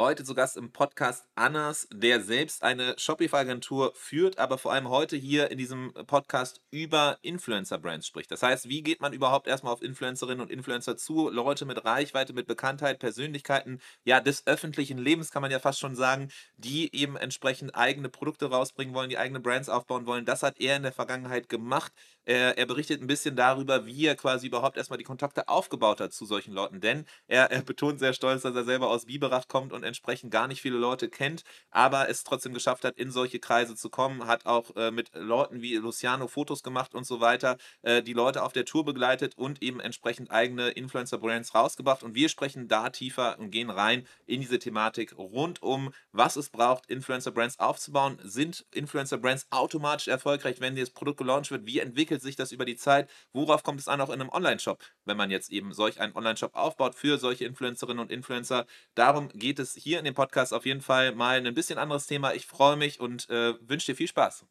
Heute zu Gast im Podcast Annas, der selbst eine Shopify-Agentur führt, aber vor allem heute hier in diesem Podcast über Influencer-Brands spricht. Das heißt, wie geht man überhaupt erstmal auf Influencerinnen und Influencer zu? Leute mit Reichweite, mit Bekanntheit, Persönlichkeiten, ja, des öffentlichen Lebens kann man ja fast schon sagen, die eben entsprechend eigene Produkte rausbringen wollen, die eigene Brands aufbauen wollen. Das hat er in der Vergangenheit gemacht. Er, er berichtet ein bisschen darüber, wie er quasi überhaupt erstmal die Kontakte aufgebaut hat zu solchen Leuten, denn er, er betont sehr stolz, dass er selber aus Biberach kommt und entsprechend gar nicht viele Leute kennt, aber es trotzdem geschafft hat, in solche Kreise zu kommen, hat auch äh, mit Leuten wie Luciano Fotos gemacht und so weiter, äh, die Leute auf der Tour begleitet und eben entsprechend eigene Influencer-Brands rausgebracht. Und wir sprechen da tiefer und gehen rein in diese Thematik rund um, was es braucht, Influencer-Brands aufzubauen. Sind Influencer-Brands automatisch erfolgreich, wenn das Produkt gelauncht wird? Wie entwickelt sich das über die Zeit? Worauf kommt es an auch in einem Online-Shop, wenn man jetzt eben solch einen Online-Shop aufbaut für solche Influencerinnen und Influencer? Darum geht es hier in dem Podcast auf jeden Fall mal ein bisschen anderes Thema. Ich freue mich und äh, wünsche dir viel Spaß.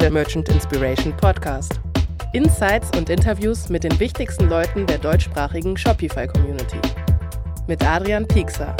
Der Merchant Inspiration Podcast. Insights und Interviews mit den wichtigsten Leuten der deutschsprachigen Shopify-Community. Mit Adrian Piekser.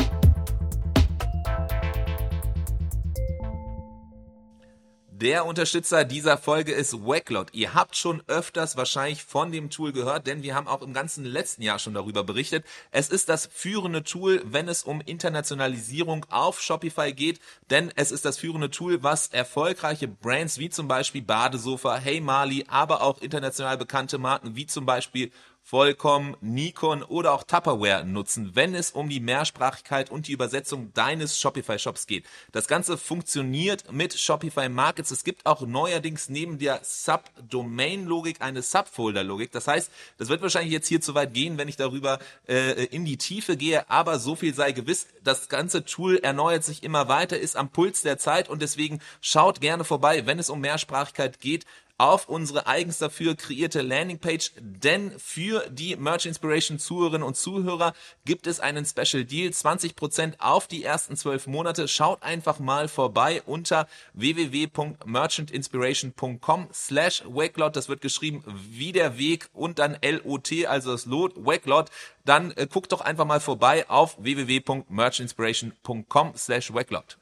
Der Unterstützer dieser Folge ist Wacklot. Ihr habt schon öfters wahrscheinlich von dem Tool gehört, denn wir haben auch im ganzen letzten Jahr schon darüber berichtet. Es ist das führende Tool, wenn es um Internationalisierung auf Shopify geht, denn es ist das führende Tool, was erfolgreiche Brands wie zum Beispiel Badesofa, Hey Mali, aber auch international bekannte Marken wie zum Beispiel Vollkommen, Nikon oder auch Tupperware nutzen, wenn es um die Mehrsprachigkeit und die Übersetzung deines Shopify-Shops geht. Das Ganze funktioniert mit Shopify Markets. Es gibt auch neuerdings neben der Subdomain-Logik eine Subfolder-Logik. Das heißt, das wird wahrscheinlich jetzt hier zu weit gehen, wenn ich darüber äh, in die Tiefe gehe, aber so viel sei gewiss, das ganze Tool erneuert sich immer weiter, ist am Puls der Zeit und deswegen schaut gerne vorbei, wenn es um Mehrsprachigkeit geht auf unsere eigens dafür kreierte Landingpage, denn für die Merch Inspiration Zuhörerinnen und Zuhörer gibt es einen Special Deal, 20% auf die ersten 12 Monate. Schaut einfach mal vorbei unter www.merchantinspiration.com slash Wakelot. Das wird geschrieben wie der Weg und dann L-O-T, also das Lot, Wakelot. Dann äh, guckt doch einfach mal vorbei auf www.merchinspiration.com slash Wakelot.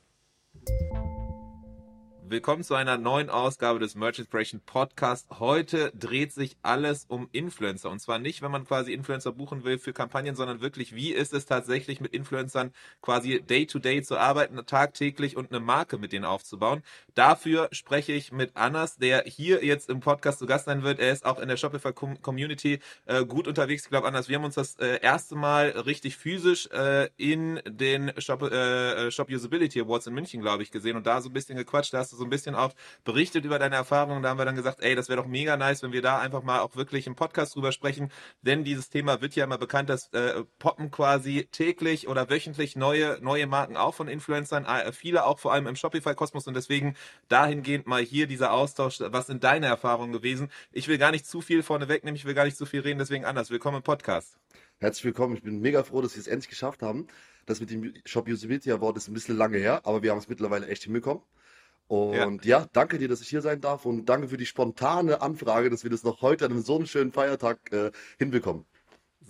Willkommen zu einer neuen Ausgabe des Merch Inspiration Podcast. Heute dreht sich alles um Influencer. Und zwar nicht, wenn man quasi Influencer buchen will für Kampagnen, sondern wirklich, wie ist es tatsächlich mit Influencern quasi day to day zu arbeiten, tagtäglich und eine Marke mit denen aufzubauen. Dafür spreche ich mit Annas, der hier jetzt im Podcast zu Gast sein wird. Er ist auch in der Shopify Community äh, gut unterwegs. Ich glaube, Annas, wir haben uns das äh, erste Mal richtig physisch äh, in den Shop, äh, Shop Usability Awards in München, glaube ich, gesehen und da so ein bisschen gequatscht. Da hast du so ein bisschen auch berichtet über deine Erfahrungen. Da haben wir dann gesagt, ey, das wäre doch mega nice, wenn wir da einfach mal auch wirklich im Podcast drüber sprechen. Denn dieses Thema wird ja immer bekannt, dass äh, poppen quasi täglich oder wöchentlich neue, neue Marken auch von Influencern, äh, viele auch vor allem im Shopify-Kosmos und deswegen dahingehend mal hier dieser Austausch. Was sind deine Erfahrungen gewesen? Ich will gar nicht zu viel vorne wegnehmen, ich will gar nicht zu viel reden, deswegen anders. Willkommen im Podcast. Herzlich willkommen. Ich bin mega froh, dass wir es endlich geschafft haben. Das mit dem Shop Usability Award ist ein bisschen lange her, aber wir haben es mittlerweile echt hinbekommen. Und ja. ja. danke dir, dass ich hier sein darf und danke für die spontane Anfrage, dass wir das noch heute an einem so einen schönen Feiertag äh, hinbekommen.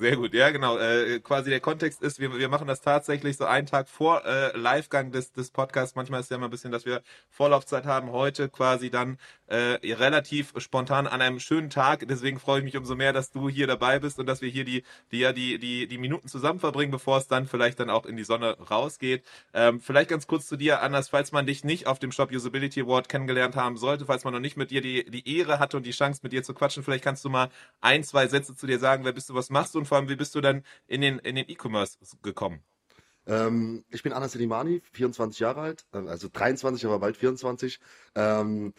Sehr gut, ja genau. Äh, quasi der Kontext ist, wir, wir machen das tatsächlich so einen Tag vor äh, Livegang des, des Podcasts. Manchmal ist ja immer ein bisschen, dass wir Vorlaufzeit haben. Heute quasi dann äh, relativ spontan an einem schönen Tag. Deswegen freue ich mich umso mehr, dass du hier dabei bist und dass wir hier die, die, ja, die, die, die Minuten zusammen verbringen, bevor es dann vielleicht dann auch in die Sonne rausgeht. Ähm, vielleicht ganz kurz zu dir, Anders, falls man dich nicht auf dem Shop Usability Award kennengelernt haben sollte, falls man noch nicht mit dir die, die Ehre hatte und die Chance, mit dir zu quatschen, vielleicht kannst du mal ein, zwei Sätze zu dir sagen, wer bist du, was machst du und vor allem, wie bist du dann in den in den E-Commerce gekommen? Ähm, ich bin Anas Selimani, 24 Jahre alt, äh, also 23, aber bald 24. Ähm,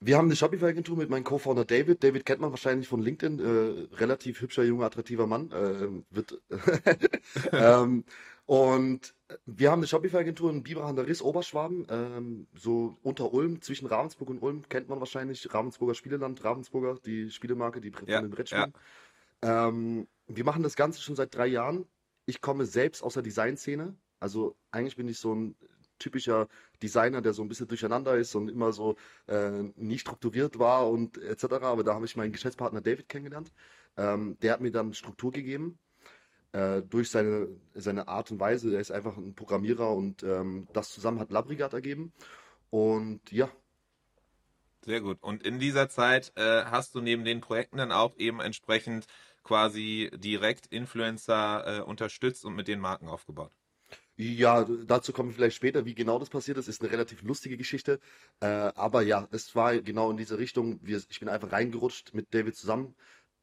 wir haben eine Shopify-Agentur mit meinem Co-Founder David. David kennt man wahrscheinlich von LinkedIn. Äh, relativ hübscher, junger, attraktiver Mann. Äh, wird, ähm, und wir haben eine Shopify-Agentur in Biberach an der Riss, Oberschwaben, ähm, so unter Ulm, zwischen Ravensburg und Ulm, kennt man wahrscheinlich. Ravensburger Spieleland, Ravensburger, die Spielemarke, die von ja, den Brettspielen. Ja. Ähm, wir machen das Ganze schon seit drei Jahren. Ich komme selbst aus der Designszene. Also eigentlich bin ich so ein typischer Designer, der so ein bisschen durcheinander ist und immer so äh, nie strukturiert war und etc. Aber da habe ich meinen Geschäftspartner David kennengelernt. Ähm, der hat mir dann Struktur gegeben. äh, durch seine, seine Art und Weise. Er ist einfach ein Programmierer und ähm, das zusammen hat Labrigat ergeben. Und ja. Sehr gut. Und in dieser Zeit äh, hast du neben den Projekten dann auch eben entsprechend quasi direkt Influencer äh, unterstützt und mit den Marken aufgebaut. Ja, dazu kommen wir vielleicht später, wie genau das passiert ist. Ist eine relativ lustige Geschichte. Äh, aber ja, es war genau in diese Richtung. Wir, ich bin einfach reingerutscht mit David zusammen.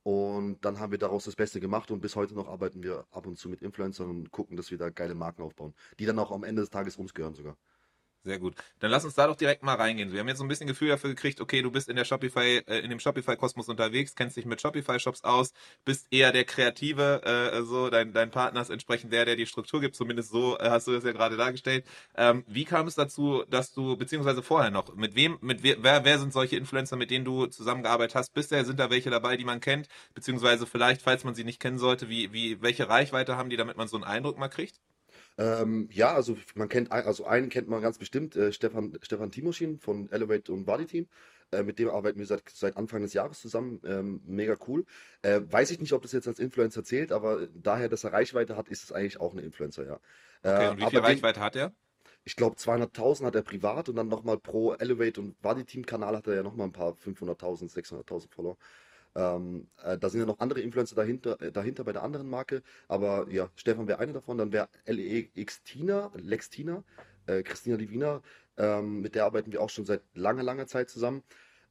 Und dann haben wir daraus das Beste gemacht und bis heute noch arbeiten wir ab und zu mit Influencern und gucken, dass wir da geile Marken aufbauen, die dann auch am Ende des Tages uns gehören sogar. Sehr gut. Dann lass uns da doch direkt mal reingehen. Wir haben jetzt so ein bisschen Gefühl dafür gekriegt, okay, du bist in der Shopify, äh, in dem Shopify-Kosmos unterwegs, kennst dich mit Shopify-Shops aus, bist eher der Kreative, äh, so, dein, dein Partner ist entsprechend der, der die Struktur gibt, zumindest so äh, hast du das ja gerade dargestellt. Ähm, wie kam es dazu, dass du, beziehungsweise vorher noch, mit wem, mit wer, wer sind solche Influencer, mit denen du zusammengearbeitet hast? Bisher sind da welche dabei, die man kennt, beziehungsweise vielleicht, falls man sie nicht kennen sollte, wie, wie, welche Reichweite haben die, damit man so einen Eindruck mal kriegt? Ähm, ja, also man kennt, also einen kennt man ganz bestimmt, äh, Stefan, Stefan Timoschin von Elevate und Body Team. Äh, mit dem arbeiten wir seit, seit Anfang des Jahres zusammen. Ähm, mega cool. Äh, weiß ich nicht, ob das jetzt als Influencer zählt, aber daher, dass er Reichweite hat, ist es eigentlich auch ein Influencer, ja. Okay, und wie viel Reichweite den, hat er? Ich glaube 200.000 hat er privat und dann nochmal pro Elevate und Body Team Kanal hat er ja nochmal ein paar 500.000, 600.000 Follower. Ähm, äh, da sind ja noch andere Influencer dahinter, äh, dahinter bei der anderen Marke, aber ja, Stefan wäre eine davon, dann wäre LEX Tina, Lex Tina, äh, Christina Livina, ähm, mit der arbeiten wir auch schon seit langer, langer Zeit zusammen.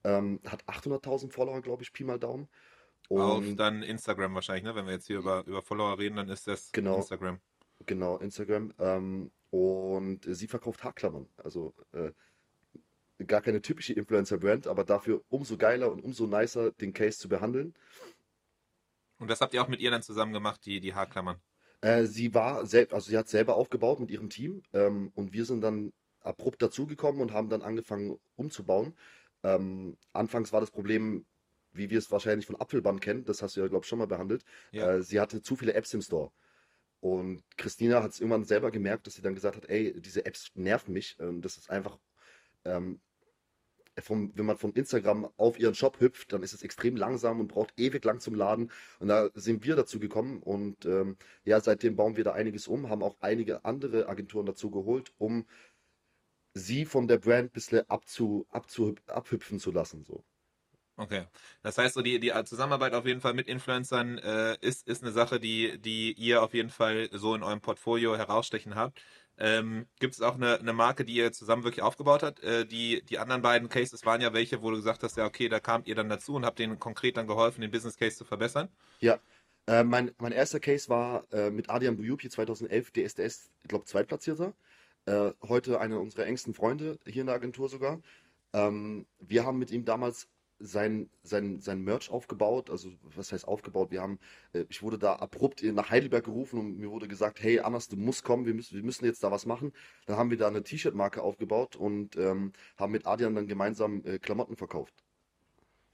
Ähm, hat 800.000 Follower, glaube ich, Pi mal Daumen. Und Auf dann Instagram wahrscheinlich, ne? Wenn wir jetzt hier über, über Follower reden, dann ist das genau, Instagram. Genau, Instagram. Ähm, und sie verkauft Haarklammern. Also äh, gar keine typische Influencer-Brand, aber dafür umso geiler und umso nicer, den Case zu behandeln. Und das habt ihr auch mit ihr dann zusammen gemacht, die, die Haarklammern? Äh, sie war selbst, also sie hat selber aufgebaut mit ihrem Team ähm, und wir sind dann abrupt dazugekommen und haben dann angefangen umzubauen. Ähm, anfangs war das Problem, wie wir es wahrscheinlich von Apfelband kennen, das hast du ja, glaube ich, schon mal behandelt. Ja. Äh, sie hatte zu viele Apps im Store. Und Christina hat es irgendwann selber gemerkt, dass sie dann gesagt hat, ey, diese Apps nerven mich. Ähm, das ist einfach ähm, vom, wenn man von Instagram auf ihren Shop hüpft, dann ist es extrem langsam und braucht ewig lang zum Laden. Und da sind wir dazu gekommen und ähm, ja, seitdem bauen wir da einiges um, haben auch einige andere Agenturen dazu geholt, um sie von der Brand ein bisschen abzu, abzu, abhüpfen zu lassen. So. Okay. Das heißt, so die, die Zusammenarbeit auf jeden Fall mit Influencern äh, ist, ist eine Sache, die, die ihr auf jeden Fall so in eurem Portfolio herausstechen habt. Ähm, Gibt es auch eine, eine Marke, die ihr zusammen wirklich aufgebaut habt? Äh, die, die anderen beiden Cases waren ja welche, wo du gesagt hast, ja, okay, da kamt ihr dann dazu und habt denen konkret dann geholfen, den Business Case zu verbessern? Ja. Äh, mein, mein erster Case war äh, mit Adrian Bujupi 2011 DSDS, ich glaube, Zweitplatzierter. Äh, heute einer unserer engsten Freunde hier in der Agentur sogar. Ähm, wir haben mit ihm damals sein, sein, sein Merch aufgebaut. Also, was heißt aufgebaut? Wir haben, äh, ich wurde da abrupt nach Heidelberg gerufen und mir wurde gesagt, hey Annas, du musst kommen, wir müssen, wir müssen jetzt da was machen. Dann haben wir da eine T-Shirt-Marke aufgebaut und ähm, haben mit Adrian dann gemeinsam äh, Klamotten verkauft.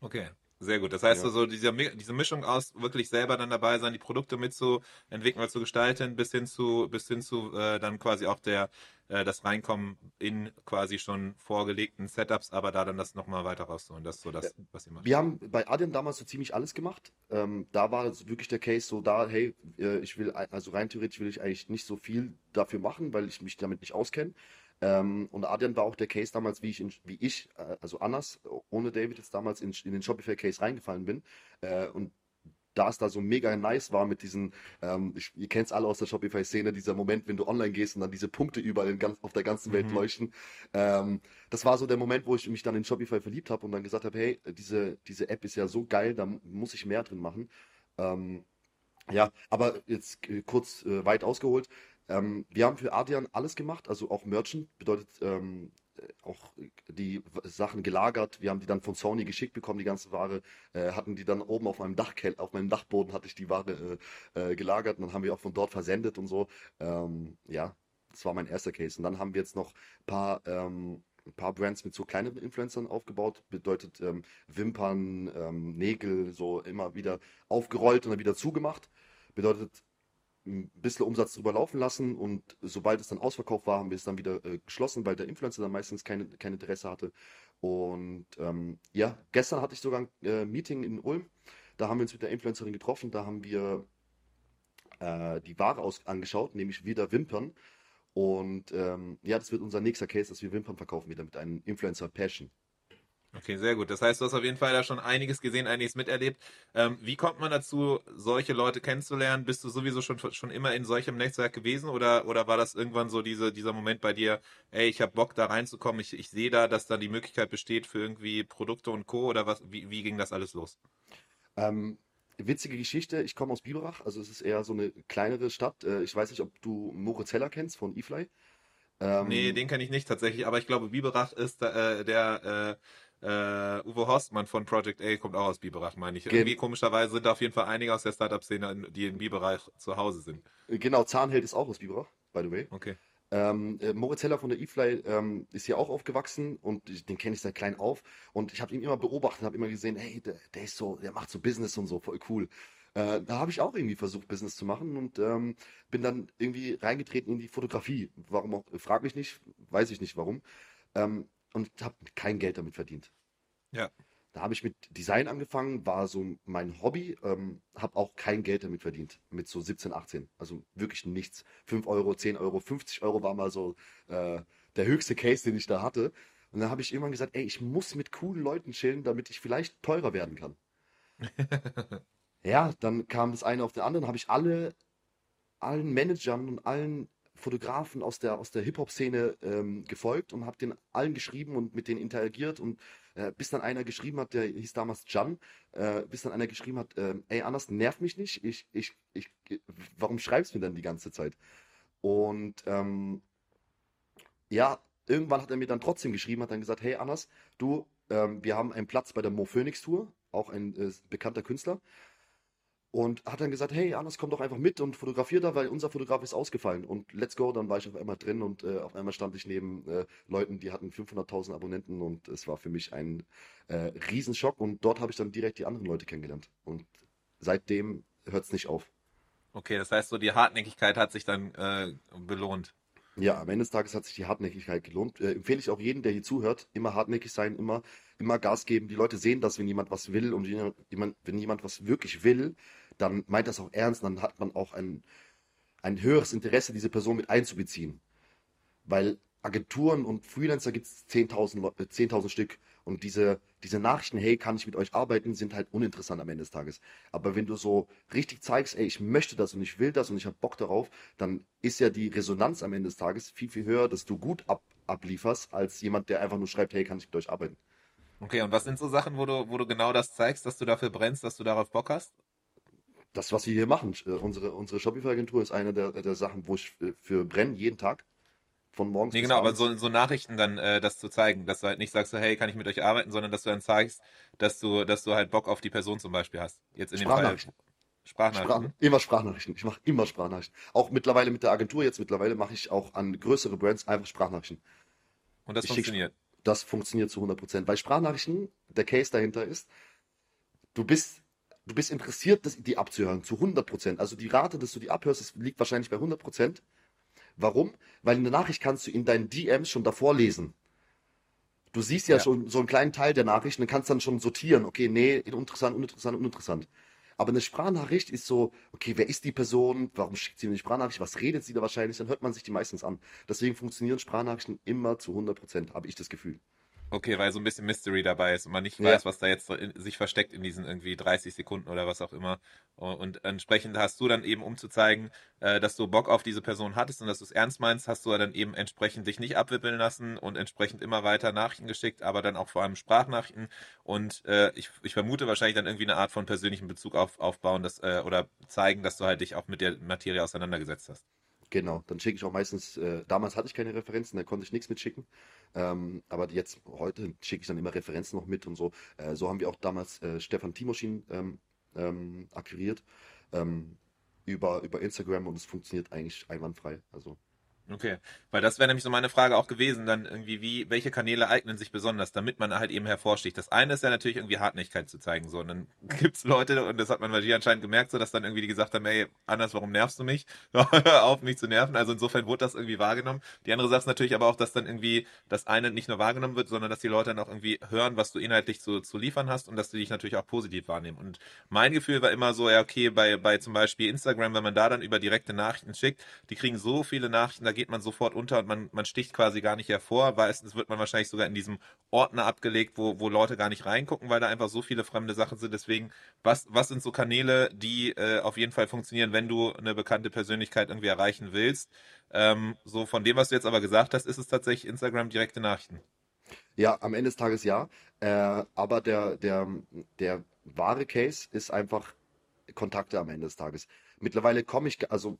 Okay. Sehr gut. Das heißt ja. also, diese, diese Mischung aus wirklich selber dann dabei sein, die Produkte mitzuentwickeln oder zu gestalten, bis hin zu, bis hin zu äh, dann quasi auch der, äh, das Reinkommen in quasi schon vorgelegten Setups, aber da dann das nochmal weiter rauszuholen. Das ist so das, was ihr macht. Wir haben bei Adrian damals so ziemlich alles gemacht. Ähm, da war wirklich der Case so da, hey, äh, ich will, also rein theoretisch will ich eigentlich nicht so viel dafür machen, weil ich mich damit nicht auskenne. Ähm, und Adrian war auch der Case damals, wie ich, in, wie ich äh, also Annas, ohne David jetzt damals in, in den Shopify-Case reingefallen bin. Äh, und da es da so mega nice war mit diesen, ähm, ich, ihr kennt es alle aus der Shopify-Szene, dieser Moment, wenn du online gehst und dann diese Punkte überall in ganz, auf der ganzen Welt mhm. leuchten. Ähm, das war so der Moment, wo ich mich dann in Shopify verliebt habe und dann gesagt habe, hey, diese, diese App ist ja so geil, da muss ich mehr drin machen. Ähm, ja, aber jetzt äh, kurz äh, weit ausgeholt. Ähm, wir haben für Adrian alles gemacht, also auch Merchant, bedeutet ähm, auch die Sachen gelagert. Wir haben die dann von Sony geschickt bekommen, die ganze Ware. Äh, hatten die dann oben auf meinem Dachkel auf meinem Dachboden hatte ich die Ware äh, äh, gelagert und dann haben wir auch von dort versendet und so. Ähm, ja, das war mein erster Case. Und dann haben wir jetzt noch ein paar, ähm, ein paar Brands mit so kleineren Influencern aufgebaut. Bedeutet ähm, Wimpern, ähm, Nägel, so immer wieder aufgerollt und dann wieder zugemacht. Bedeutet ein bisschen Umsatz drüber laufen lassen und sobald es dann ausverkauft war, haben wir es dann wieder äh, geschlossen, weil der Influencer dann meistens keine, kein Interesse hatte. Und ähm, ja, gestern hatte ich sogar ein äh, Meeting in Ulm. Da haben wir uns mit der Influencerin getroffen. Da haben wir äh, die Ware aus angeschaut, nämlich wieder Wimpern. Und ähm, ja, das wird unser nächster Case, dass wir Wimpern verkaufen wieder mit einem Influencer Passion. Okay, sehr gut. Das heißt, du hast auf jeden Fall da schon einiges gesehen, einiges miterlebt. Ähm, wie kommt man dazu, solche Leute kennenzulernen? Bist du sowieso schon, schon immer in solchem Netzwerk gewesen oder, oder war das irgendwann so diese, dieser Moment bei dir, ey, ich habe Bock da reinzukommen, ich, ich sehe da, dass da die Möglichkeit besteht für irgendwie Produkte und Co. oder was, wie, wie ging das alles los? Ähm, witzige Geschichte, ich komme aus Biberach, also es ist eher so eine kleinere Stadt. Äh, ich weiß nicht, ob du Moritz Heller kennst von eFly. Ähm, nee, den kenne ich nicht tatsächlich, aber ich glaube, Biberach ist äh, der äh, äh, Uwe Horstmann von Project A kommt auch aus Biberach, meine ich. Irgendwie komischerweise sind da auf jeden Fall einige aus der Startup-Szene, die in Biberach zu Hause sind. Genau, Zahnheld ist auch aus Biberach, by the way. Okay. Ähm, äh, Moritz Heller von der eFly ähm, ist hier auch aufgewachsen und den kenne ich seit klein auf und ich habe ihn immer beobachtet, habe immer gesehen, hey, der, der, ist so, der macht so Business und so, voll cool. Äh, da habe ich auch irgendwie versucht, Business zu machen und ähm, bin dann irgendwie reingetreten in die Fotografie. Warum auch, frag mich nicht, weiß ich nicht warum. Ähm, und habe kein Geld damit verdient. Ja. Da habe ich mit Design angefangen, war so mein Hobby, ähm, habe auch kein Geld damit verdient, mit so 17, 18. Also wirklich nichts. 5 Euro, 10 Euro, 50 Euro war mal so äh, der höchste Case, den ich da hatte. Und dann habe ich irgendwann gesagt, ey, ich muss mit coolen Leuten chillen, damit ich vielleicht teurer werden kann. ja, dann kam das eine auf den anderen, habe ich alle, allen Managern und allen Fotografen aus der, aus der Hip-Hop-Szene ähm, gefolgt und habe den allen geschrieben und mit denen interagiert und äh, bis dann einer geschrieben hat, der hieß damals Jan, äh, bis dann einer geschrieben hat, äh, ey Anders, nerv mich nicht, ich, ich, ich, warum schreibst du mir dann die ganze Zeit? Und ähm, ja, irgendwann hat er mir dann trotzdem geschrieben, hat dann gesagt, hey Anders, du, ähm, wir haben einen Platz bei der Mo Phoenix Tour, auch ein äh, bekannter Künstler und hat dann gesagt, hey, Anders, komm doch einfach mit und fotografier da, weil unser Fotograf ist ausgefallen. Und let's go, dann war ich auf einmal drin und äh, auf einmal stand ich neben äh, Leuten, die hatten 500.000 Abonnenten und es war für mich ein äh, Riesenschock und dort habe ich dann direkt die anderen Leute kennengelernt. Und seitdem hört es nicht auf. Okay, das heißt so, die Hartnäckigkeit hat sich dann äh, belohnt. Ja, am Ende des Tages hat sich die Hartnäckigkeit gelohnt. Äh, empfehle ich auch jedem, der hier zuhört, immer hartnäckig sein, immer, immer Gas geben. Die Leute sehen das, wenn jemand was will und jemand, wenn jemand was wirklich will, dann meint das auch ernst, dann hat man auch ein, ein höheres Interesse, diese Person mit einzubeziehen. Weil Agenturen und Freelancer gibt es 10.000 10 Stück und diese, diese Nachrichten, hey, kann ich mit euch arbeiten, sind halt uninteressant am Ende des Tages. Aber wenn du so richtig zeigst, ey, ich möchte das und ich will das und ich habe Bock darauf, dann ist ja die Resonanz am Ende des Tages viel, viel höher, dass du gut ab, ablieferst, als jemand, der einfach nur schreibt, hey, kann ich mit euch arbeiten. Okay, und was sind so Sachen, wo du, wo du genau das zeigst, dass du dafür brennst, dass du darauf Bock hast? das, was wir hier machen, äh, unsere, unsere Shopify-Agentur ist eine der, der Sachen, wo ich für brenne, jeden Tag. Von morgens nee, genau, aber so, so Nachrichten dann, äh, das zu zeigen, dass du halt nicht sagst, so, hey, kann ich mit euch arbeiten, sondern dass du dann zeigst, dass du, dass du halt Bock auf die Person zum Beispiel hast. Jetzt in dem Fall. Sprachnachrichten. Sprach, immer Sprachnachrichten. Ich mache immer Sprachnachrichten. Auch mittlerweile mit der Agentur, jetzt mittlerweile mache ich auch an größere Brands einfach Sprachnachrichten. Und das ich funktioniert? Schick, das funktioniert zu 100 Prozent. Weil Sprachnachrichten, der Case dahinter ist, du bist du bist interessiert, das, die abzuhören, zu 100 Prozent. Also die Rate, dass du die abhörst, liegt wahrscheinlich bei 100 Prozent. Warum? Weil eine Nachricht kannst du in deinen DMs schon davor lesen. Du siehst ja, ja, schon so einen kleinen Teil der Nachricht und kannst dann schon sortieren. Okay, nee, interessant, uninteressant, uninteressant. Aber eine Sprachnachricht ist so, okay, wer ist die Person? Warum schickt sie eine Sprachnachricht? Was redet sie da wahrscheinlich? Dann hört man sich die meistens an. Deswegen funktionieren Sprachnachrichten immer zu 100 Prozent, habe ich das Gefühl. Okay, weil so ein bisschen Mystery dabei ist und man nicht weiß, was da jetzt in, sich versteckt in diesen irgendwie 30 Sekunden oder was auch immer. Und entsprechend hast du dann eben, um zu zeigen, äh, dass du Bock auf diese Person hattest und dass du es ernst meinst, hast du dann eben entsprechend dich nicht abwippeln lassen und entsprechend immer weiter Nachrichten geschickt, aber dann auch vor allem Sprachnachrichten. Und äh, ich, ich vermute wahrscheinlich dann irgendwie eine Art von persönlichen Bezug auf, aufbauen dass, äh, oder zeigen, dass du halt dich auch mit der Materie auseinandergesetzt hast. Genau, dann schicke ich auch meistens, äh, damals hatte ich keine Referenzen, da konnte ich nichts mitschicken. Ähm, aber jetzt, heute schicke ich dann immer Referenzen noch mit und so. Äh, so haben wir auch damals äh, Stefan Timoschin ähm, ähm, akquiriert ähm, über, über Instagram und es funktioniert eigentlich einwandfrei. Also Okay, weil das wäre nämlich so meine Frage auch gewesen, dann irgendwie, wie, welche Kanäle eignen sich besonders, damit man halt eben hervorsticht. Das eine ist ja natürlich irgendwie Hartnäckigkeit zu zeigen, so, und dann gibt's Leute, und das hat man bei dir anscheinend gemerkt, so, dass dann irgendwie die gesagt haben, ey, Anders, warum nervst du mich? Hör auf, mich zu nerven. Also insofern wurde das irgendwie wahrgenommen. Die andere Sache ist natürlich aber auch, dass dann irgendwie das eine nicht nur wahrgenommen wird, sondern dass die Leute dann auch irgendwie hören, was du inhaltlich zu, zu liefern hast und dass die dich natürlich auch positiv wahrnehmen. Und mein Gefühl war immer so, ja, okay, bei, bei zum Beispiel Instagram, wenn man da dann über direkte Nachrichten schickt, die kriegen so viele Nachrichten, geht man sofort unter und man, man sticht quasi gar nicht hervor. Meistens wird man wahrscheinlich sogar in diesem Ordner abgelegt, wo, wo Leute gar nicht reingucken, weil da einfach so viele fremde Sachen sind. Deswegen, was, was sind so Kanäle, die äh, auf jeden Fall funktionieren, wenn du eine bekannte Persönlichkeit irgendwie erreichen willst? Ähm, so von dem, was du jetzt aber gesagt hast, ist es tatsächlich Instagram direkte Nachrichten. Ja, am Ende des Tages ja. Äh, aber der, der, der wahre Case ist einfach Kontakte am Ende des Tages. Mittlerweile komme ich, also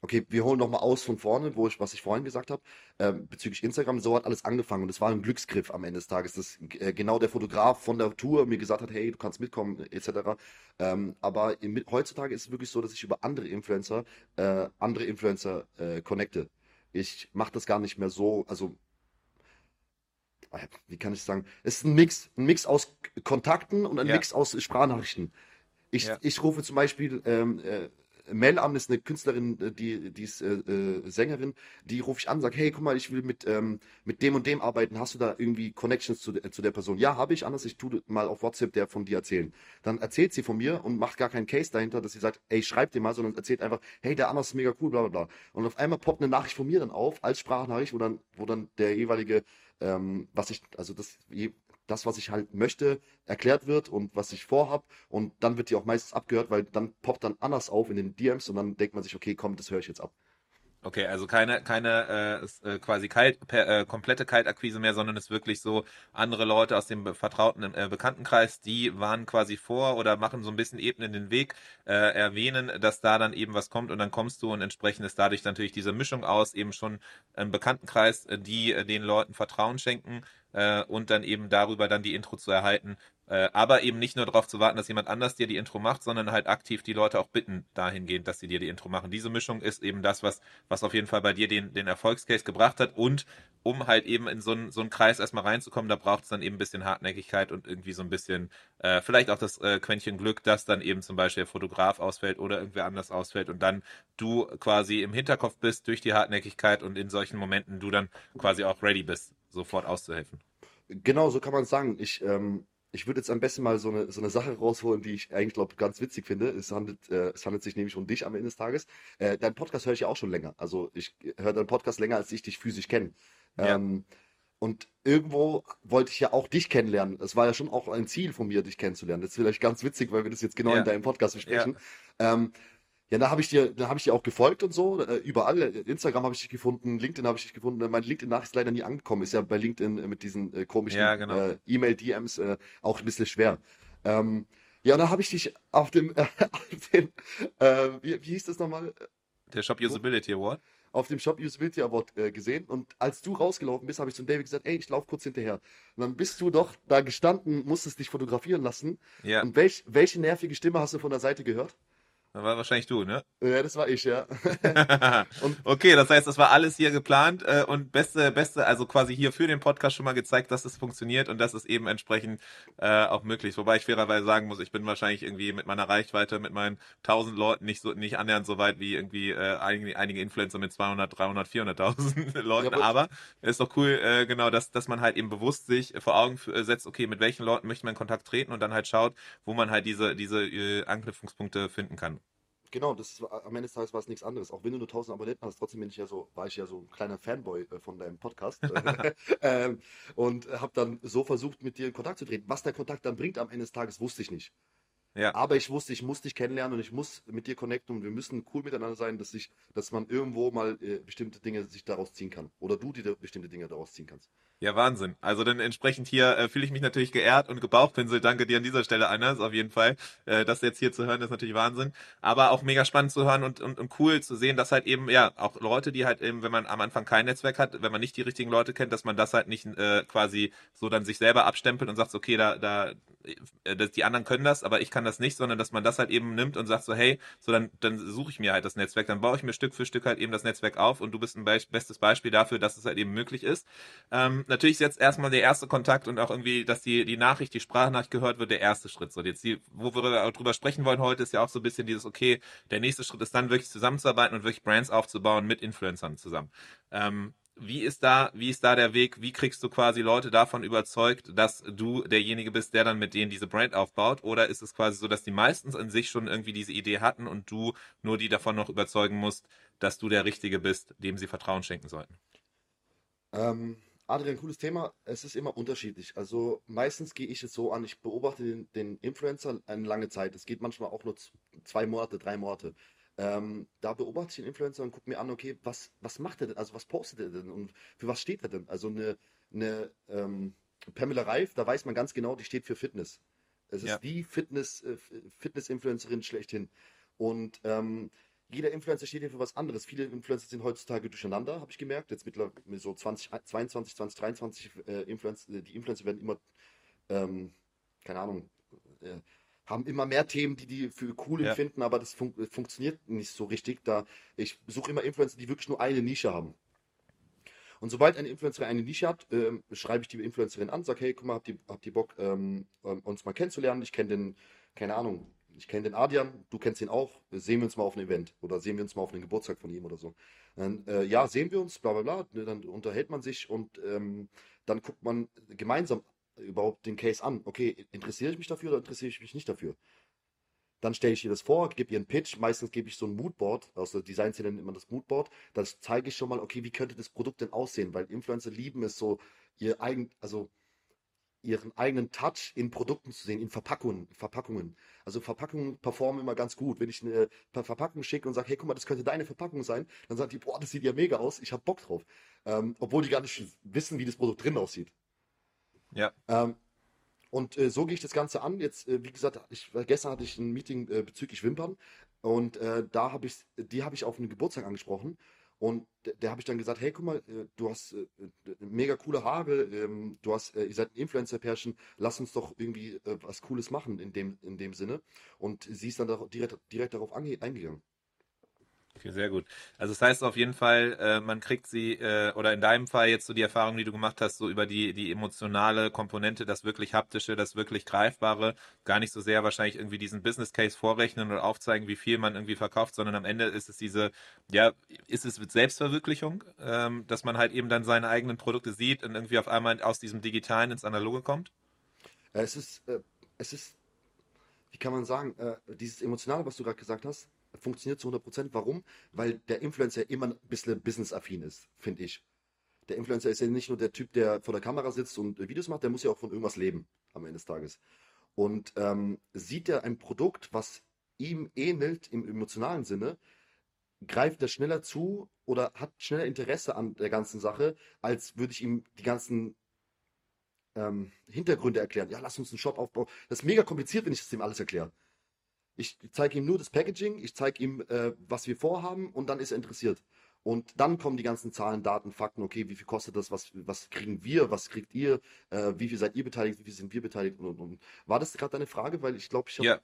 Okay, wir holen nochmal aus von vorne, wo ich, was ich vorhin gesagt habe, ähm, bezüglich Instagram. So hat alles angefangen und es war ein Glücksgriff am Ende des Tages, dass äh, genau der Fotograf von der Tour mir gesagt hat, hey, du kannst mitkommen, etc. Ähm, aber im, heutzutage ist es wirklich so, dass ich über andere Influencer, äh, andere Influencer äh, connecte. Ich mache das gar nicht mehr so, also äh, wie kann ich sagen? Es ist ein Mix, ein Mix aus Kontakten und ein Ja. Mix aus Sprachnachrichten. Ich, Ja. ich rufe zum Beispiel ähm, äh, Mel an, ist eine Künstlerin, äh, die, die ist äh, äh, Sängerin, die rufe ich an, sag, hey, guck mal, ich will mit, ähm, mit dem und dem arbeiten, hast du da irgendwie Connections zu, de- zu der Person? Ja, habe ich, anders, ich tue mal auf WhatsApp der von dir erzählen. Dann erzählt sie von mir und macht gar keinen Case dahinter, dass sie sagt, ey, schreib dir mal, sondern erzählt einfach, hey, der Anders ist mega cool, bla bla bla. Und auf einmal poppt eine Nachricht von mir dann auf, als Sprachnachricht, wo dann, wo dann der jeweilige, ähm, was ich, also das, das, was ich halt möchte, erklärt wird und was ich vorhab. Und dann wird die auch meistens abgehört, weil dann poppt dann anders auf in den DMs und dann denkt man sich, okay, komm, das höre ich jetzt ab. Okay, also keine, keine äh, äh, quasi kalt, äh, komplette Kaltakquise mehr, sondern es ist wirklich so andere Leute aus dem vertrauten äh, Bekanntenkreis, die waren quasi vor oder machen so ein bisschen Ebenen den Weg, äh, erwähnen, dass da dann eben was kommt und dann kommst du und entsprechend ist dadurch natürlich diese Mischung aus eben schon ein Bekanntenkreis, äh, die äh, den Leuten Vertrauen schenken äh, und dann eben darüber dann die Intro zu erhalten, äh, aber eben nicht nur darauf zu warten, dass jemand anders dir die Intro macht, sondern halt aktiv die Leute auch bitten dahingehend, dass sie dir die Intro machen. Diese Mischung ist eben das, was, was auf jeden Fall bei dir den, den Erfolgscase gebracht hat und um halt eben in so einen, so einen Kreis erstmal reinzukommen, da braucht es dann eben ein bisschen Hartnäckigkeit und irgendwie so ein bisschen, äh, vielleicht auch das äh, Quäntchen Glück, dass dann eben zum Beispiel der Fotograf ausfällt oder irgendwer anders ausfällt und dann du quasi im Hinterkopf bist durch die Hartnäckigkeit und in solchen Momenten du dann quasi auch ready bist, sofort auszuhelfen. Genau, so kann man es sagen. Ich, ähm, ich würde jetzt am besten mal so eine, so eine Sache rausholen, die ich eigentlich glaube ganz witzig finde. Es handelt, äh, es handelt sich nämlich um dich am Ende des Tages. Äh, deinen Podcast höre ich ja auch schon länger. Also ich höre deinen Podcast länger, als ich dich physisch kenne. Ja. Ähm, und irgendwo wollte ich ja auch dich kennenlernen. Es war ja schon auch ein Ziel von mir, dich kennenzulernen. Das ist vielleicht ganz witzig, weil wir das jetzt genau Ja. in deinem Podcast besprechen. Ähm, ja, da habe ich dir, da habe ich dir auch gefolgt und so, äh, überall. Äh, Instagram habe ich dich gefunden, LinkedIn habe ich dich gefunden. Meine LinkedIn-Nachricht ist leider nie angekommen. Ist ja bei LinkedIn äh, mit diesen äh, komischen Ja, genau. äh, E-Mail-DMs äh, auch ein bisschen schwer. Ähm, ja, und da habe ich dich auf dem, äh, auf dem äh, wie, wie hieß das nochmal? Der Shop Usability Award. Auf dem Shop Usability Award äh, gesehen. Und als du rausgelaufen bist, habe ich zum David gesagt, ey, ich laufe kurz hinterher. Und dann bist du doch da gestanden, musstest dich fotografieren lassen. Ja, Und welch, welche nervige Stimme hast du von der Seite gehört? Das war wahrscheinlich du, ne? Ja, das war ich, ja. Und- okay, das heißt, das war alles hier geplant äh, und beste, beste, also quasi hier für den Podcast schon mal gezeigt, dass es funktioniert und dass es eben entsprechend äh, auch möglich ist. Wobei ich fairerweise sagen muss, ich bin wahrscheinlich irgendwie mit meiner Reichweite, mit meinen 1000 Leuten nicht so nicht annähernd so weit wie irgendwie äh, einige, einige Influencer mit 200, 300, 400.000 Leuten. aber- aber ist doch cool, äh, genau, dass, dass man halt eben bewusst sich vor Augen äh, setzt, okay, mit welchen Leuten möchte man in Kontakt treten und dann halt schaut, wo man halt diese, diese äh, Anknüpfungspunkte finden kann. Genau, das war, am Ende des Tages war es nichts anderes. Auch wenn du nur 1000 Abonnenten hast, trotzdem bin ich ja so, war ich ja so ein kleiner Fanboy äh, von deinem Podcast. ähm, und habe dann so versucht, mit dir in Kontakt zu treten. Was der Kontakt dann bringt am Ende des Tages, wusste ich nicht. Ja. Aber ich wusste, ich muss dich kennenlernen und ich muss mit dir connecten und wir müssen cool miteinander sein, dass ich, dass man irgendwo mal äh, bestimmte Dinge sich daraus ziehen kann. Oder du dir bestimmte Dinge daraus ziehen kannst. Ja, Wahnsinn. Also dann entsprechend hier äh, fühle ich mich natürlich geehrt und gebauchpinselt. Danke dir an dieser Stelle, Anders, auf jeden Fall. Äh, das jetzt hier zu hören, ist natürlich Wahnsinn. Aber auch mega spannend zu hören und, und, und cool zu sehen, dass halt eben, ja, auch Leute, die halt eben, wenn man am Anfang kein Netzwerk hat, wenn man nicht die richtigen Leute kennt, dass man das halt nicht äh, quasi so dann sich selber abstempelt und sagt, okay, da, da dass die anderen können das, aber ich kann das nicht, sondern dass man das halt eben nimmt und sagt so, hey, so dann, dann suche ich mir halt das Netzwerk, dann baue ich mir Stück für Stück halt eben das Netzwerk auf und du bist ein be bestes Beispiel dafür, dass es halt eben möglich ist. Ähm, natürlich ist jetzt erstmal der erste Kontakt und auch irgendwie, dass die, die Nachricht, die Sprachnachricht gehört wird, der erste Schritt. So jetzt die, wo wir drüber sprechen wollen heute, ist ja auch so ein bisschen dieses, okay, der nächste Schritt ist dann wirklich zusammenzuarbeiten und wirklich Brands aufzubauen mit Influencern zusammen. Ähm, wie ist da, wie ist da der Weg? Wie kriegst du quasi Leute davon überzeugt, dass du derjenige bist, der dann mit denen diese Brand aufbaut? Oder ist es quasi so, dass die meistens in sich schon irgendwie diese Idee hatten und du nur die davon noch überzeugen musst, dass du der Richtige bist, dem sie Vertrauen schenken sollten? Ähm, Adrian, cooles Thema. Es ist immer unterschiedlich. Also meistens gehe ich es so an, ich beobachte den, den Influencer eine lange Zeit. Es geht manchmal auch nur zwei Monate, drei Monate. Ähm, da beobachte ich den Influencer und gucke mir an, okay, was, was macht er denn? Also was postet er denn und für was steht er denn? Also eine, eine ähm, Pamela Reif, da weiß man ganz genau, die steht für Fitness. Es ist ja. die Fitness, äh, Fitness-Influencerin schlechthin. Und ähm, jeder Influencer steht hier für was anderes. Viele Influencer sind heutzutage durcheinander, habe ich gemerkt. Jetzt mittlerweile so 2022, 2023 äh, Influencer, die Influencer werden immer, ähm, keine Ahnung, äh, haben immer mehr Themen, die die für cool ja. empfinden, aber das fun funktioniert nicht so richtig. Da ich suche immer Influencer, die wirklich nur eine Nische haben. Und sobald eine Influencerin eine Nische hat, ähm, schreibe ich die Influencerin an, sage, hey, guck mal, habt ihr, habt ihr Bock, ähm, ähm uns mal kennenzulernen? Ich kenne den, keine Ahnung, ich kenne den Adrian, du kennst ihn auch, sehen wir uns mal auf einem Event oder sehen wir uns mal auf einem Geburtstag von ihm oder so. Dann, äh, ja, sehen wir uns, bla bla bla, ne, dann unterhält man sich und ähm, dann guckt man gemeinsam überhaupt den Case an. Okay, interessiere ich mich dafür oder interessiere ich mich nicht dafür? Dann stelle ich ihr das vor, gebe ihr einen Pitch. Meistens gebe ich so ein Moodboard, aus der Design-Szene nennt man das Moodboard. Da zeige ich schon mal, okay, wie könnte das Produkt denn aussehen? Weil Influencer lieben es so, ihr eigen, also ihren eigenen Touch in Produkten zu sehen, in Verpackungen. Verpackungen. Also Verpackungen performen immer ganz gut. Wenn ich eine Verpackung schicke und sage, hey, guck mal, das könnte deine Verpackung sein, dann sagt die, boah, das sieht ja mega aus, ich habe Bock drauf. Ähm, obwohl die gar nicht wissen, wie das Produkt drin aussieht. Ja. Ähm, und äh, so gehe ich das Ganze an. Jetzt, äh, wie gesagt, ich, gestern hatte ich ein Meeting äh, bezüglich Wimpern und äh, da habe ich, die habe ich auf einen Geburtstag angesprochen und der, habe ich dann gesagt, hey, guck mal, äh, du hast äh, mega coole Haare, ähm, du hast, ihr seid ein Influencer-Pärchen, lass uns doch irgendwie was Cooles machen in dem, in dem Sinne. Und sie ist dann da direkt, direkt darauf eingegangen. Okay, sehr gut. Also das heißt auf jeden Fall, äh, man kriegt sie, äh, oder in deinem Fall jetzt so die Erfahrung, die du gemacht hast, so über die, die emotionale Komponente, das wirklich haptische, das wirklich greifbare, gar nicht so sehr wahrscheinlich irgendwie diesen Business Case vorrechnen oder aufzeigen, wie viel man irgendwie verkauft, sondern am Ende ist es diese, ja, ist es mit Selbstverwirklichung, ähm, dass man halt eben dann seine eigenen Produkte sieht und irgendwie auf einmal aus diesem Digitalen ins Analoge kommt? Es ist, äh, es ist, wie kann man sagen, äh, dieses Emotionale, was du gerade gesagt hast, funktioniert zu 100%. Warum? Weil der Influencer immer ein bisschen businessaffin ist, finde ich. Der Influencer ist ja nicht nur der Typ, der vor der Kamera sitzt und Videos macht, der muss ja auch von irgendwas leben am Ende des Tages. Und ähm, sieht er ein Produkt, was ihm ähnelt im emotionalen Sinne, greift er schneller zu oder hat schneller Interesse an der ganzen Sache, als würde ich ihm die ganzen ähm, Hintergründe erklären. Ja, lass uns einen Shop aufbauen. Das ist mega kompliziert, wenn ich das ihm alles erkläre. Ich zeige ihm nur das Packaging, ich zeige ihm, äh, was wir vorhaben und dann ist er interessiert. Und dann kommen die ganzen Zahlen, Daten, Fakten, okay, wie viel kostet das, was, was kriegen wir, was kriegt ihr, äh, wie viel seid ihr beteiligt, wie viel sind wir beteiligt und, und, und. War das gerade deine Frage? Weil ich glaube, ich habe ja.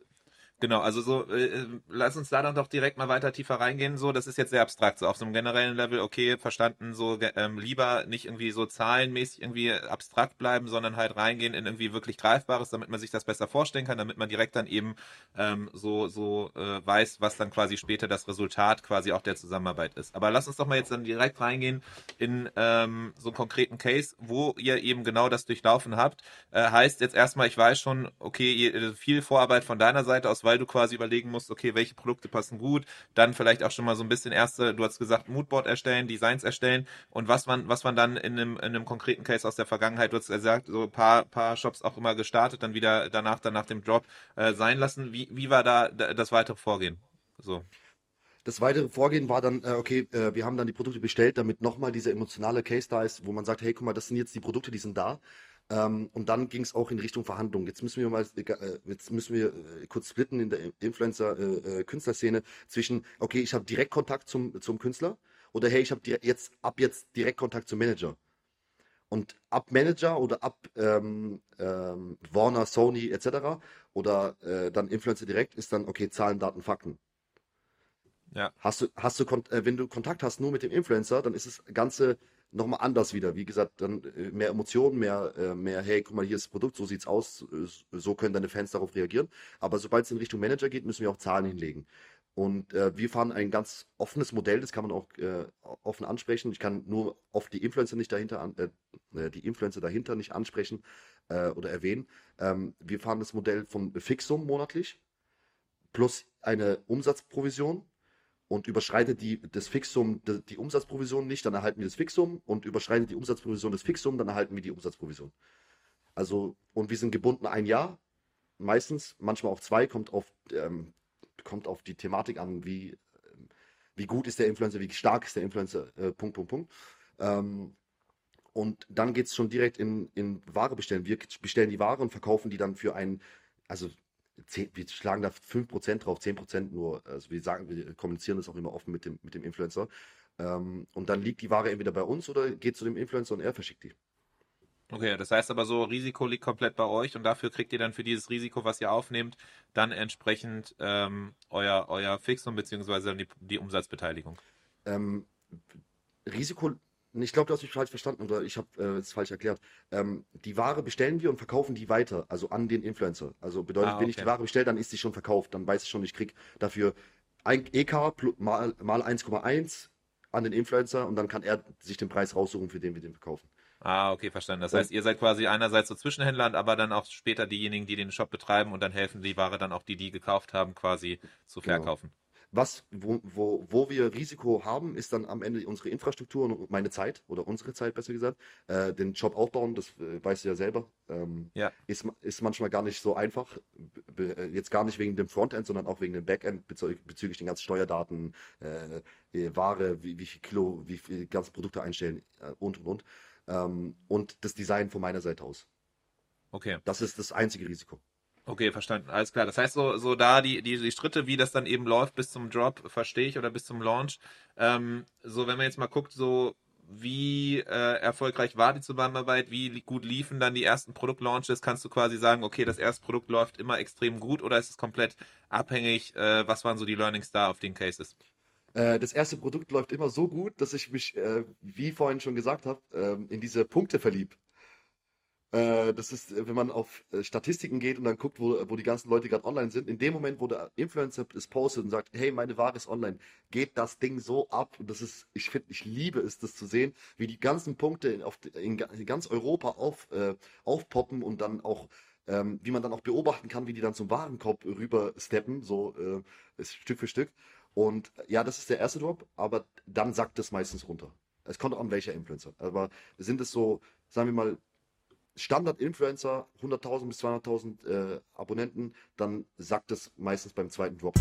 Genau, also so, äh, äh, lass uns da dann doch direkt mal weiter tiefer reingehen. So, das ist jetzt sehr abstrakt, so auf so einem generellen Level, okay, verstanden, so ähm, lieber nicht irgendwie so zahlenmäßig irgendwie abstrakt bleiben, sondern halt reingehen in irgendwie wirklich Greifbares, damit man sich das besser vorstellen kann, damit man direkt dann eben ähm, so, so äh, weiß, was dann quasi später das Resultat quasi auch der Zusammenarbeit ist. Aber lass uns doch mal jetzt dann direkt reingehen in ähm, so einen konkreten Case, wo ihr eben genau das durchlaufen habt. Äh, heißt jetzt erstmal, ich weiß schon, okay, viel Vorarbeit von deiner Seite aus weil du quasi überlegen musst, okay, welche Produkte passen gut, dann vielleicht auch schon mal so ein bisschen erste, du hast gesagt, Moodboard erstellen, Designs erstellen und was man, was man dann in einem, in einem konkreten Case aus der Vergangenheit, du hast gesagt, so ein paar, paar Shops auch immer gestartet, dann wieder danach, dann nach dem Drop äh, sein lassen. Wie, wie war da das weitere Vorgehen? So. Das weitere Vorgehen war dann, äh, okay, äh, wir haben dann die Produkte bestellt, damit nochmal dieser emotionale Case da ist, wo man sagt, hey, guck mal, das sind jetzt die Produkte, die sind da. Ähm, und dann ging es auch in Richtung Verhandlungen. Jetzt müssen wir mal, äh, jetzt müssen wir äh, kurz splitten in der Influencer-Künstlerszene äh, äh zwischen, okay, ich habe Direktkontakt zum, zum Künstler oder hey, ich habe jetzt ab jetzt Direktkontakt zum Manager. Und ab Manager oder ab ähm, ähm, Warner, Sony etc. oder äh, dann Influencer direkt ist dann, okay, Zahlen, Daten, Fakten. Ja. Hast du, hast du, äh, wenn du Kontakt hast nur mit dem Influencer, dann ist das Ganze nochmal anders wieder. Wie gesagt, dann äh, mehr Emotionen, mehr, äh, mehr, hey, guck mal, hier ist das Produkt, so sieht's aus, so können deine Fans darauf reagieren. Aber sobald es in Richtung Manager geht, müssen wir auch Zahlen hinlegen. Und äh, wir fahren ein ganz offenes Modell, das kann man auch äh, offen ansprechen. Ich kann nur oft die Influencer nicht dahinter an, äh, die Influencer dahinter nicht ansprechen oder erwähnen. Ähm, wir fahren das Modell von Fixum monatlich plus eine Umsatzprovision und überschreitet die, das Fixum die, die, Umsatzprovision nicht, dann erhalten wir das Fixum und überschreitet die Umsatzprovision das Fixum, dann erhalten wir die Umsatzprovision. Also, und wir sind gebunden ein Jahr, meistens, manchmal auch zwei, kommt auf, ähm, kommt auf die Thematik an, wie, ähm, wie gut ist der Influencer, wie stark ist der Influencer, äh, Punkt, Punkt, Punkt. Ähm, und dann geht es schon direkt in, in Ware bestellen. Wir bestellen die Ware und verkaufen die dann für einen, also 10, wir schlagen da 5% drauf, 10% nur. Also wir sagen, wir kommunizieren das auch immer offen mit dem, mit dem Influencer. Ähm, und dann liegt die Ware entweder bei uns oder geht zu dem Influencer und er verschickt die. Okay, das heißt aber so, Risiko liegt komplett bei euch und dafür kriegt ihr dann für dieses Risiko, was ihr aufnehmt, dann entsprechend ähm, euer, euer Fixum bzw. dann die, die Umsatzbeteiligung. Ähm, Risiko ich glaube, du hast mich falsch verstanden oder ich habe äh, es falsch erklärt. Ähm, die Ware bestellen wir und verkaufen die weiter, also an den Influencer. Also bedeutet, ah, okay. wenn ich die Ware bestelle, dann ist sie schon verkauft. Dann weiß ich schon, ich kriege dafür ein EK mal, mal 1,1 an den Influencer und dann kann er sich den Preis raussuchen, für den wir den verkaufen. Ah, okay, verstanden. Das heißt, ihr seid quasi einerseits so Zwischenhändler, aber dann auch später diejenigen, die den Shop betreiben und dann helfen die Ware dann auch die, die gekauft haben, quasi zu genau. verkaufen. Was, wo, wo, wo wir Risiko haben, ist dann am Ende unsere Infrastruktur und meine Zeit oder unsere Zeit besser gesagt. Äh, den Job aufbauen, das äh, weißt du ja selber, ähm, ja. Ist, ist manchmal gar nicht so einfach. Äh, jetzt gar nicht wegen dem Frontend, sondern auch wegen dem Backend bezü bezüglich den ganzen Steuerdaten, äh, Ware, wie, wie viel Kilo, wie viel ganze Produkte einstellen äh, und und und. Ähm, und das Design von meiner Seite aus. Okay. Das ist das einzige Risiko. Okay, verstanden. Alles klar. Das heißt, so, so da die, die, die Schritte, wie das dann eben läuft bis zum Drop, verstehe ich, oder bis zum Launch. Ähm, so, wenn man jetzt mal guckt, so wie äh, erfolgreich war die Zusammenarbeit, wie gut liefen dann die ersten Produktlaunches, kannst du quasi sagen, okay, das erste Produkt läuft immer extrem gut oder ist es komplett abhängig? Äh, was waren so die Learnings da auf den Cases? Äh, das erste Produkt läuft immer so gut, dass ich mich, äh, wie vorhin schon gesagt habe, ähm, in diese Punkte verlieb. Äh, das ist, wenn man auf äh, Statistiken geht und dann guckt, wo, wo die ganzen Leute gerade online sind. In dem Moment, wo der Influencer es postet und sagt, hey, meine Ware ist online, geht das Ding so ab. Und das ist, ich finde, ich liebe es, das zu sehen, wie die ganzen Punkte in, auf, in, ganz Europa auf, äh, aufpoppen und dann auch ähm, wie man dann auch beobachten kann, wie die dann zum Warenkorb rüber steppen, so äh, Stück für Stück. Und ja, das ist der erste Drop, aber dann sackt es meistens runter. Es kommt auch an welcher Influencer. Aber sind es so, sagen wir mal, Standard-Influencer, 100.000 bis 200.000 äh, Abonnenten, dann sagt es meistens beim zweiten Drop.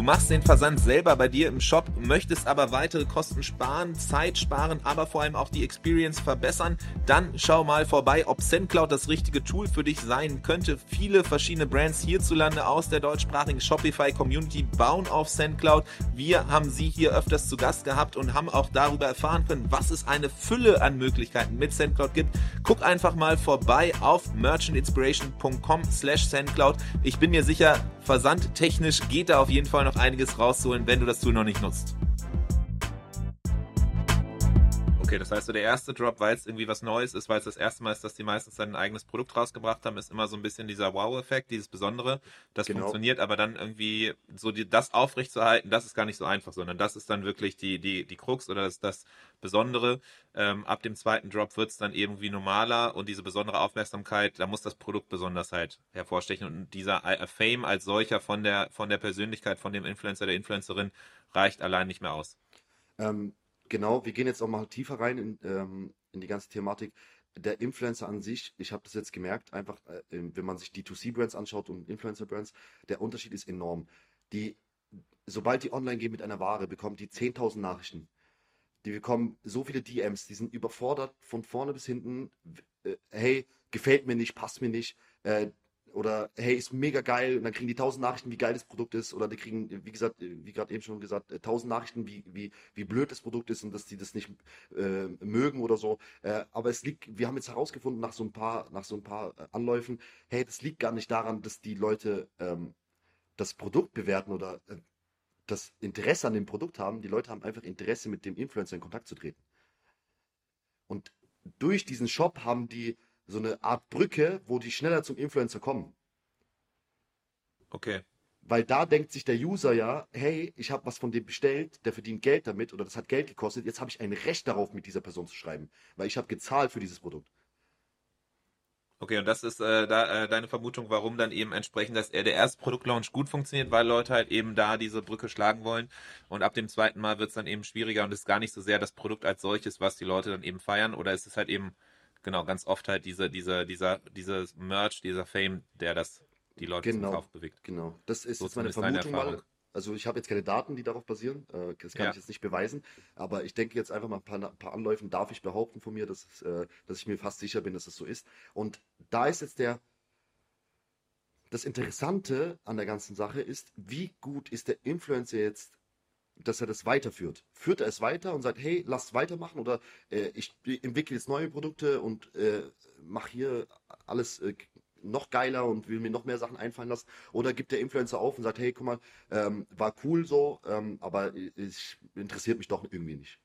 Du machst den Versand selber bei dir im Shop, möchtest aber weitere Kosten sparen, Zeit sparen, aber vor allem auch die Experience verbessern, dann schau mal vorbei, ob SendCloud das richtige Tool für dich sein könnte. Viele verschiedene Brands hierzulande aus der deutschsprachigen Shopify Community bauen auf SendCloud. Wir haben sie hier öfters zu Gast gehabt und haben auch darüber erfahren können, was es eine Fülle an Möglichkeiten mit SendCloud gibt. Guck einfach mal vorbei auf merchantinspiration.com slash SendCloud. Ich bin mir sicher, versandtechnisch geht da auf jeden Fall Fall noch einiges rausholen, wenn du das Tool noch nicht nutzt. Okay, das heißt, so der erste Drop, weil es irgendwie was Neues ist, weil es das erste Mal ist, dass die meistens dann ein eigenes Produkt rausgebracht haben, ist immer so ein bisschen dieser Wow-Effekt, dieses Besondere. Das genau. funktioniert, aber dann irgendwie so die, das aufrechtzuerhalten, das ist gar nicht so einfach, sondern das ist dann wirklich die, die, die Krux oder das, das Besondere. Ähm, ab dem zweiten Drop wird es dann irgendwie normaler und diese besondere Aufmerksamkeit, da muss das Produkt besonders halt hervorstechen und dieser Fame als solcher von der, von der Persönlichkeit, von dem Influencer, der Influencerin reicht allein nicht mehr aus. Ähm, Genau, wir gehen jetzt auch mal tiefer rein in, ähm, in die ganze Thematik. Der Influencer an sich, ich habe das jetzt gemerkt, einfach, äh, wenn man sich D2C-Brands anschaut und Influencer-Brands, der Unterschied ist enorm. Die, sobald die online gehen mit einer Ware, bekommen die 10.000 Nachrichten. Die bekommen so viele DMs, die sind überfordert von vorne bis hinten. Äh, hey, gefällt mir nicht, passt mir nicht. Äh, oder hey, ist mega geil und dann kriegen die tausend Nachrichten, wie geil das Produkt ist oder die kriegen, wie gesagt, wie gerade eben schon gesagt, äh, tausend Nachrichten, wie, wie, wie blöd das Produkt ist und dass die das nicht äh, mögen oder so. Äh, aber es liegt, wir haben jetzt herausgefunden nach so ein paar, nach so ein paar äh, Anläufen, hey, das liegt gar nicht daran, dass die Leute ähm, das Produkt bewerten oder äh, das Interesse an dem Produkt haben. Die Leute haben einfach Interesse, mit dem Influencer in Kontakt zu treten. Und durch diesen Shop haben die so eine Art Brücke, wo die schneller zum Influencer kommen. Okay. Weil da denkt sich der User ja, hey, ich habe was von dem bestellt, der verdient Geld damit oder das hat Geld gekostet, jetzt habe ich ein Recht darauf, mit dieser Person zu schreiben, weil ich habe gezahlt für dieses Produkt. Okay, und das ist äh, da, äh, deine Vermutung, warum dann eben entsprechend, dass er der erste Produktlaunch gut funktioniert, weil Leute halt eben da diese Brücke schlagen wollen und ab dem zweiten Mal wird es dann eben schwieriger und es ist gar nicht so sehr das Produkt als solches, was die Leute dann eben feiern oder ist es halt eben, genau, ganz oft halt diese, diese, dieser, dieses Merch, dieser Fame, der das die Leute Genau. zum Kauf bewegt. Genau. Das ist So jetzt meine Vermutung mal. Also ich habe jetzt keine Daten, die darauf basieren. Äh, das kann Ja. ich jetzt nicht beweisen. Aber ich denke jetzt einfach mal ein paar, ein paar Anläufen darf ich behaupten von mir, dass, es, äh, dass ich mir fast sicher bin, dass es so ist. Und da ist jetzt der, das Interessante an der ganzen Sache ist, wie gut ist der Influencer jetzt, dass er das weiterführt? Führt er es weiter und sagt, hey, lass weitermachen oder äh, ich entwickle jetzt neue Produkte und äh, mache hier alles äh, noch geiler und will mir noch mehr Sachen einfallen lassen? Oder gibt der Influencer auf und sagt, hey, guck mal, ähm, war cool so, ähm, aber ich interessiert mich doch irgendwie nicht.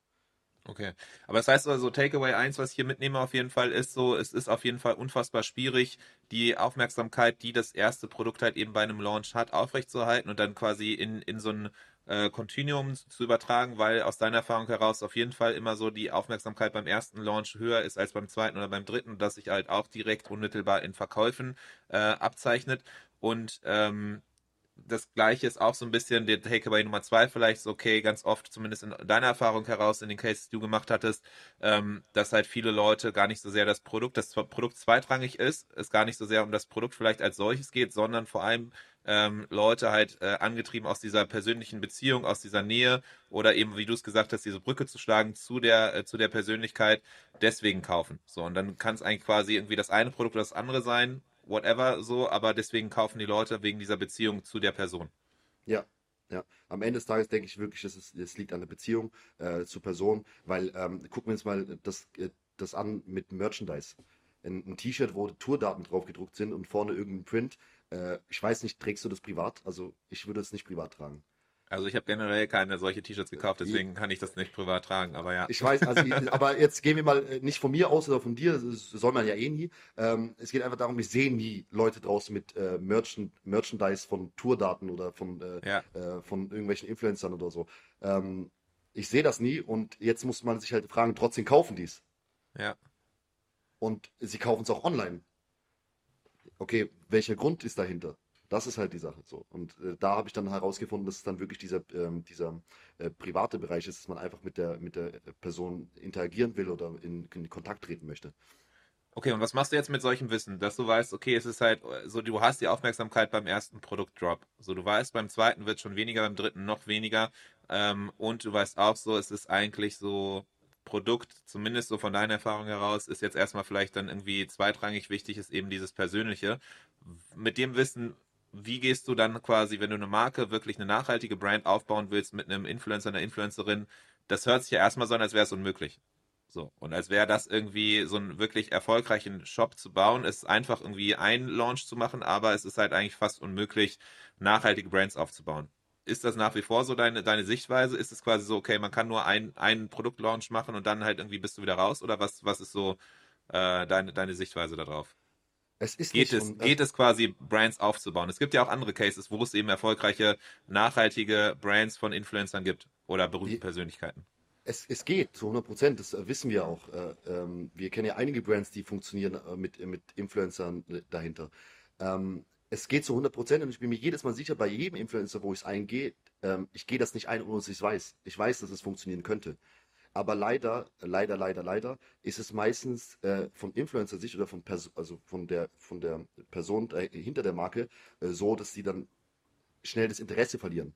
Okay. Aber das heißt also, Takeaway 1, was ich hier mitnehme auf jeden Fall, ist so, es ist auf jeden Fall unfassbar schwierig, die Aufmerksamkeit, die das erste Produkt halt eben bei einem Launch hat, aufrechtzuerhalten und dann quasi in, in so ein äh, Continuum zu übertragen, weil aus deiner Erfahrung heraus auf jeden Fall immer so die Aufmerksamkeit beim ersten Launch höher ist als beim zweiten oder beim dritten, dass sich halt auch direkt unmittelbar in Verkäufen äh, abzeichnet. Und ähm, das gleiche ist auch so ein bisschen der Takeaway Nummer zwei vielleicht so, okay, ganz oft, zumindest in deiner Erfahrung heraus, in den Cases, die du gemacht hattest, ähm, dass halt viele Leute gar nicht so sehr das Produkt, das Produkt zweitrangig ist, es gar nicht so sehr um das Produkt vielleicht als solches geht, sondern vor allem ähm, Leute halt äh, angetrieben aus dieser persönlichen Beziehung, aus dieser Nähe oder eben, wie du es gesagt hast, diese Brücke zu schlagen zu der, äh, zu der Persönlichkeit, deswegen kaufen. So, und dann kann es eigentlich quasi irgendwie das eine Produkt oder das andere sein, whatever so, aber deswegen kaufen die Leute wegen dieser Beziehung zu der Person. Ja, ja. Am Ende des Tages denke ich wirklich, es, ist, es liegt an der Beziehung äh, zur Person, weil ähm, gucken wir uns mal das, äh, das an mit Merchandise. Ein, ein T-Shirt, wo Tourdaten drauf gedruckt sind und vorne irgendein Print. Äh, ich weiß nicht, trägst du das privat? Also ich würde es nicht privat tragen. Also ich habe generell keine solche T-Shirts gekauft, deswegen kann ich das nicht privat tragen, aber ja. Ich weiß, also, aber jetzt gehen wir mal äh, nicht von mir aus oder von dir, das soll man ja eh nie. Ähm, es geht einfach darum, ich sehe nie Leute draußen mit äh, Merchant, Merchandise von Tourdaten oder von, äh, Ja. äh, von irgendwelchen Influencern oder so. Ähm, ich sehe das nie und jetzt muss man sich halt fragen, trotzdem kaufen die es. Ja. Und sie kaufen es auch online. Okay, welcher Grund ist dahinter? Das ist halt die Sache so. Und äh, da habe ich dann herausgefunden, dass es dann wirklich dieser, ähm, dieser äh, private Bereich ist, dass man einfach mit der, mit der Person interagieren will oder in, in Kontakt treten möchte. Okay, und was machst du jetzt mit solchem Wissen, dass du weißt, okay, es ist halt so, du hast die Aufmerksamkeit beim ersten Produktdrop. So, du weißt, beim zweiten wird schon weniger, beim dritten noch weniger. Ähm, und du weißt auch so, es ist eigentlich so, Produkt, zumindest so von deiner Erfahrung heraus, ist jetzt erstmal vielleicht dann irgendwie zweitrangig wichtig, ist eben dieses Persönliche. Mit dem Wissen, wie gehst du dann quasi, wenn du eine Marke, wirklich eine nachhaltige Brand aufbauen willst mit einem Influencer, einer Influencerin, das hört sich ja erstmal so an, als wäre es unmöglich. So, und als wäre das irgendwie so einen wirklich erfolgreichen Shop zu bauen, ist einfach irgendwie ein Launch zu machen, aber es ist halt eigentlich fast unmöglich, nachhaltige Brands aufzubauen. Ist das nach wie vor so deine, deine Sichtweise? Ist es quasi so, okay, man kann nur ein, einen Produktlaunch machen und dann halt irgendwie bist du wieder raus? Oder was, was ist so äh, deine, deine Sichtweise darauf? Es ist Geht es, un- geht es quasi, Brands aufzubauen? Es gibt ja auch andere Cases, wo es eben erfolgreiche, nachhaltige Brands von Influencern gibt oder berühmten Die- Persönlichkeiten. Es, es geht zu 100 Prozent, das äh, wissen wir auch. Äh, ähm, wir kennen ja einige Brands, die funktionieren äh, mit, mit Influencern dahinter. Ähm, es geht zu 100 Prozent und ich bin mir jedes Mal sicher, bei jedem Influencer, wo ich es eingehe, ähm, ich gehe das nicht ein, ohne dass ich es weiß. Ich weiß, dass es funktionieren könnte. Aber leider, leider, leider, leider ist es meistens äh, von Influencer-Sicht oder von, also von, der, von der Person äh, hinter der Marke äh, so, dass sie dann schnell das Interesse verlieren.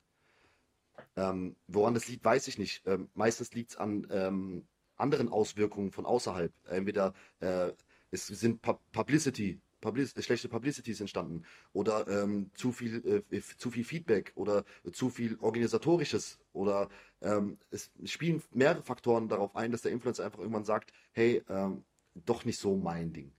Ähm, woran das liegt, weiß ich nicht. Ähm, meistens liegt es an ähm, anderen Auswirkungen von außerhalb. Entweder äh, es sind Pu Publicity Public schlechte Publicity ist entstanden oder ähm, zu viel äh, zu viel Feedback oder zu viel organisatorisches oder ähm, es spielen mehrere Faktoren darauf ein, dass der Influencer einfach irgendwann sagt, hey, ähm, doch nicht so mein Ding.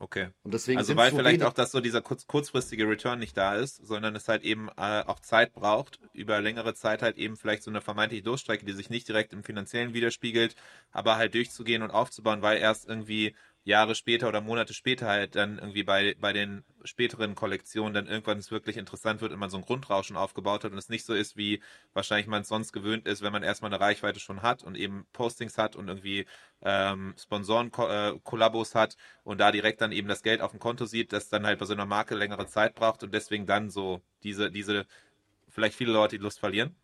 Okay. Und deswegen Also weil so vielleicht auch, dass so dieser kurz, kurzfristige Return nicht da ist, sondern es halt eben äh, auch Zeit braucht, über längere Zeit halt eben vielleicht so eine vermeintliche Durchstrecke, die sich nicht direkt im finanziellen widerspiegelt, aber halt durchzugehen und aufzubauen, weil erst irgendwie Jahre später oder Monate später halt dann irgendwie bei, bei den späteren Kollektionen dann irgendwann es wirklich interessant wird und man so ein Grundrauschen aufgebaut hat und es nicht so ist, wie wahrscheinlich man es sonst gewöhnt ist, wenn man erstmal eine Reichweite schon hat und eben Postings hat und irgendwie ähm, Sponsoren-Kollabos hat und da direkt dann eben das Geld auf dem Konto sieht, das dann halt bei so einer Marke längere Zeit braucht und deswegen dann so diese, diese, vielleicht viele Leute die Lust verlieren.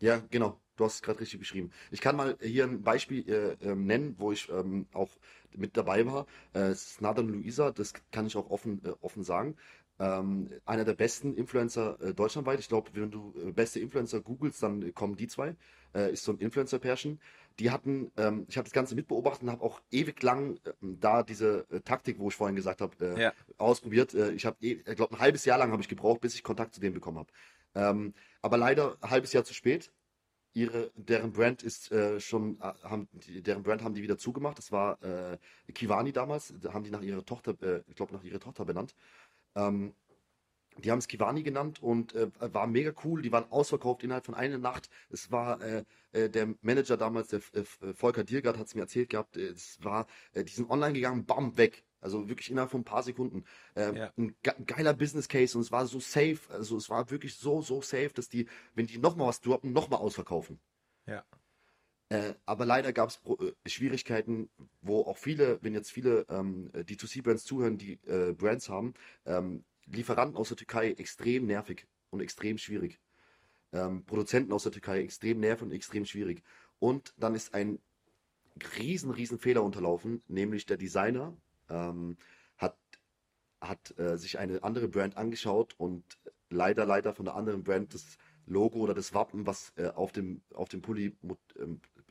Ja, genau. Du hast es gerade richtig beschrieben. Ich kann mal hier ein Beispiel äh, ähm, nennen, wo ich ähm, auch mit dabei war. Äh, Nathan Luisa, das kann ich auch offen, äh, offen sagen. Ähm, einer der besten Influencer äh, deutschlandweit. Ich glaube, wenn du äh, beste Influencer googelst, dann kommen die zwei. Äh, ist so ein Influencer-Pärchen. Die hatten, ähm, ich habe das Ganze mitbeobachtet und habe auch ewig lang ähm, da diese äh, Taktik, wo ich vorhin gesagt habe, äh, Ja. ausprobiert. Äh, ich habe, ich glaube, ein halbes Jahr lang habe ich gebraucht, bis ich Kontakt zu denen bekommen habe. Ähm, aber leider ein halbes Jahr zu spät. Ihre, deren Brand ist äh, schon, äh, haben, deren Brand haben die wieder zugemacht. Das war äh, Kiwani damals, da haben die nach ihrer Tochter, äh, ich glaube nach ihrer Tochter benannt. Ähm, die haben es Kiwani genannt und äh, war mega cool. Die waren ausverkauft innerhalb von einer Nacht. Es war äh, äh, der Manager damals, der Volker Diergard, hat es mir erzählt gehabt. äh, Es war, äh, die sind online gegangen, bam, weg. Also wirklich innerhalb von ein paar Sekunden. Ähm, Ja. Ein ge geiler Business Case und es war so safe. Also es war wirklich so, so safe, dass die, wenn die nochmal was droppen, nochmal ausverkaufen. Ja. Äh, aber leider gab es äh, Schwierigkeiten, wo auch viele, wenn jetzt viele ähm, D2C-Brands zuhören, die äh, Brands haben, ähm, Lieferanten aus der Türkei extrem nervig und extrem schwierig. Ähm, Produzenten aus der Türkei extrem nervig und extrem schwierig. Und dann ist ein riesen, riesen Fehler unterlaufen, nämlich der Designer ähm, hat, hat äh, sich eine andere Brand angeschaut und leider, leider von der anderen Brand das Logo oder das Wappen, was äh, auf dem, auf dem Pulli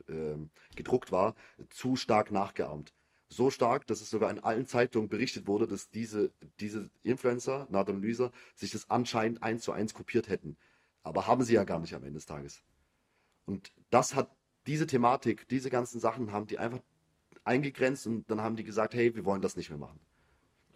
ähm, gedruckt war, zu stark nachgeahmt. So stark, dass es sogar in allen Zeitungen berichtet wurde, dass diese, diese Influencer, Nathan und Luisa, sich das anscheinend eins zu eins kopiert hätten. Aber haben sie ja gar nicht am Ende des Tages. Und das hat diese Thematik, diese ganzen Sachen haben die einfach eingegrenzt und dann haben die gesagt, hey, wir wollen das nicht mehr machen.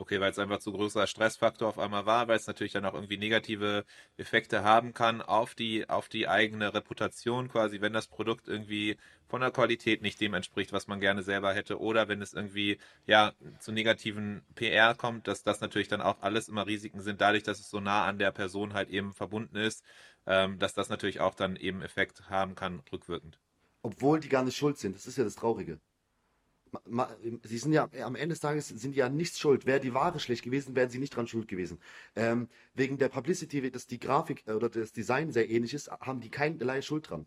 Okay, weil es einfach zu größerer Stressfaktor auf einmal war, weil es natürlich dann auch irgendwie negative Effekte haben kann auf die, auf die eigene Reputation quasi, wenn das Produkt irgendwie von der Qualität nicht dem entspricht, was man gerne selber hätte, oder wenn es irgendwie ja zu negativen PR kommt, dass das natürlich dann auch alles immer Risiken sind, dadurch, dass es so nah an der Person halt eben verbunden ist, ähm, dass das natürlich auch dann eben Effekt haben kann, rückwirkend. Obwohl die gar nicht schuld sind. Das ist ja das Traurige. Sie sind ja am Ende des Tages sind ja nichts schuld. Wäre die Ware schlecht gewesen, wären sie nicht dran schuld gewesen. Ähm, wegen der Publicity, dass die Grafik äh, oder das Design sehr ähnlich ist, haben die keinerlei Schuld dran.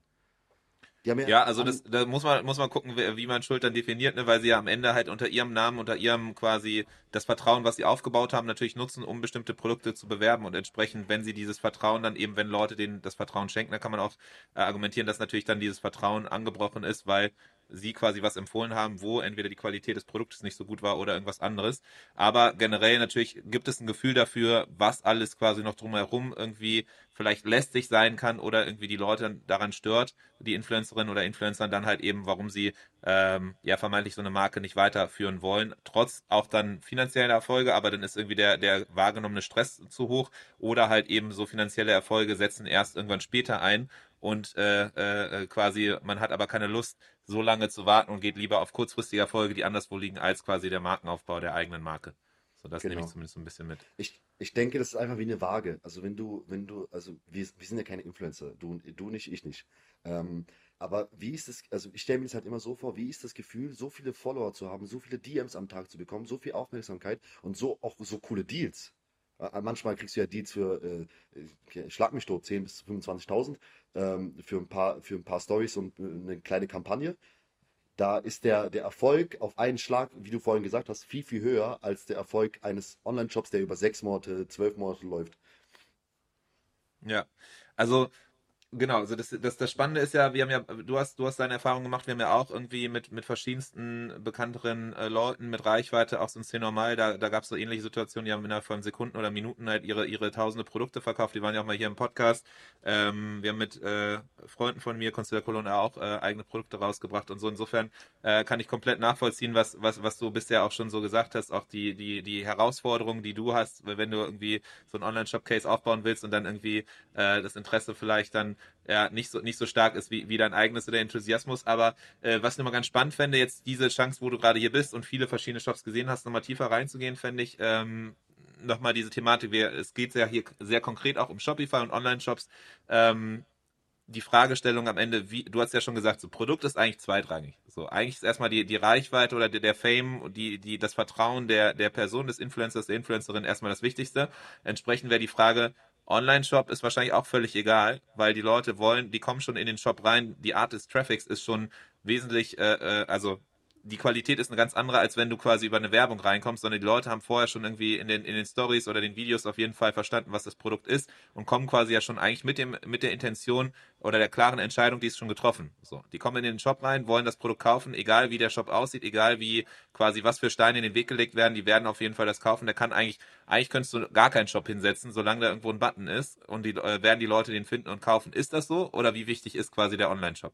Haben Ja, also das, da muss man, muss man gucken, wie, wie man Schuld dann definiert, ne, weil sie ja am Ende halt unter ihrem Namen, unter ihrem quasi das Vertrauen, was sie aufgebaut haben, natürlich nutzen, um bestimmte Produkte zu bewerben und entsprechend, wenn sie dieses Vertrauen dann eben, wenn Leute denen das Vertrauen schenken, dann kann man auch äh, argumentieren, dass natürlich dann dieses Vertrauen angebrochen ist, weil sie quasi was empfohlen haben, wo entweder die Qualität des Produktes nicht so gut war oder irgendwas anderes. Aber generell natürlich gibt es ein Gefühl dafür, was alles quasi noch drumherum irgendwie vielleicht lästig sein kann oder irgendwie die Leute daran stört, die Influencerinnen oder Influencer dann halt eben, warum sie ähm, ja vermeintlich so eine Marke nicht weiterführen wollen, trotz auch dann finanzieller Erfolge, aber dann ist irgendwie der, der wahrgenommene Stress zu hoch. Oder halt eben so finanzielle Erfolge setzen erst irgendwann später ein und äh, äh, quasi man hat aber keine Lust, so lange zu warten und geht lieber auf kurzfristige Erfolge, die anderswo liegen, als quasi der Markenaufbau der eigenen Marke. So, das nehme Genau. ich zumindest so ein bisschen mit. Ich, ich denke, das ist einfach wie eine Waage. Also wenn du, wenn du, also wir, wir sind ja keine Influencer, du, du nicht, ich nicht. Ähm, aber wie ist das, also ich stelle mir das halt immer so vor, wie ist das Gefühl, so viele Follower zu haben, so viele DMs am Tag zu bekommen, so viel Aufmerksamkeit und so auch so coole Deals. Äh, Manchmal kriegst du ja Deals für, äh, äh, schlag mich tot, 10.000 bis 25.000 ähm, für ein paar, für ein paar Stories und äh, eine kleine Kampagne. Da ist der, der Erfolg auf einen Schlag, wie du vorhin gesagt hast, viel, viel höher als der Erfolg eines Online-Shops, der über sechs Monate, zwölf Monate läuft. Ja, also Genau, also das, das, das Spannende ist ja, wir haben ja, du hast, du hast deine Erfahrung gemacht, wir haben ja auch irgendwie mit, mit verschiedensten bekannteren äh, Leuten mit Reichweite, auch so ein C-Normal, da, da gab es so ähnliche Situationen, die haben innerhalb von Sekunden oder Minuten halt ihre, ihre tausende Produkte verkauft, die waren ja auch mal hier im Podcast. Ähm, wir haben mit äh, Freunden von mir, Constellar Colonna, auch äh, eigene Produkte rausgebracht und so. Insofern äh, kann ich komplett nachvollziehen, was, was, was du bisher auch schon so gesagt hast, auch die, die, die Herausforderungen, die du hast, wenn du irgendwie so einen Online-Shop-Case aufbauen willst und dann irgendwie äh, das Interesse vielleicht dann ja, nicht so, nicht so stark ist wie, wie dein eigenes oder Enthusiasmus. Aber äh, was ich nochmal ganz spannend fände, jetzt diese Chance, wo du gerade hier bist und viele verschiedene Shops gesehen hast, nochmal tiefer reinzugehen, fände ich ähm, nochmal diese Thematik. Es geht ja hier sehr konkret auch um Shopify und Online-Shops. Ähm, die Fragestellung am Ende, wie, du hast ja schon gesagt, so Produkt ist eigentlich zweitrangig. So, eigentlich ist erstmal die, die Reichweite oder der, der Fame, die, die, das Vertrauen der, der Person, des Influencers, der Influencerin erstmal das Wichtigste. Entsprechend wäre die Frage, Online-Shop ist wahrscheinlich auch völlig egal, weil die Leute wollen, die kommen schon in den Shop rein, die Art des Traffics ist schon wesentlich, äh, äh, also die Qualität ist eine ganz andere, als wenn du quasi über eine Werbung reinkommst, sondern die Leute haben vorher schon irgendwie in den, in den Stories oder den Videos auf jeden Fall verstanden, was das Produkt ist und kommen quasi ja schon eigentlich mit dem, mit der Intention oder der klaren Entscheidung, die ist schon getroffen. So. Die kommen in den Shop rein, wollen das Produkt kaufen, egal wie der Shop aussieht, egal wie quasi was für Steine in den Weg gelegt werden, die werden auf jeden Fall das kaufen. Der kann eigentlich, eigentlich könntest du gar keinen Shop hinsetzen, solange da irgendwo ein Button ist und die, äh, werden die Leute den finden und kaufen. Ist das so? Oder wie wichtig ist quasi der Online-Shop?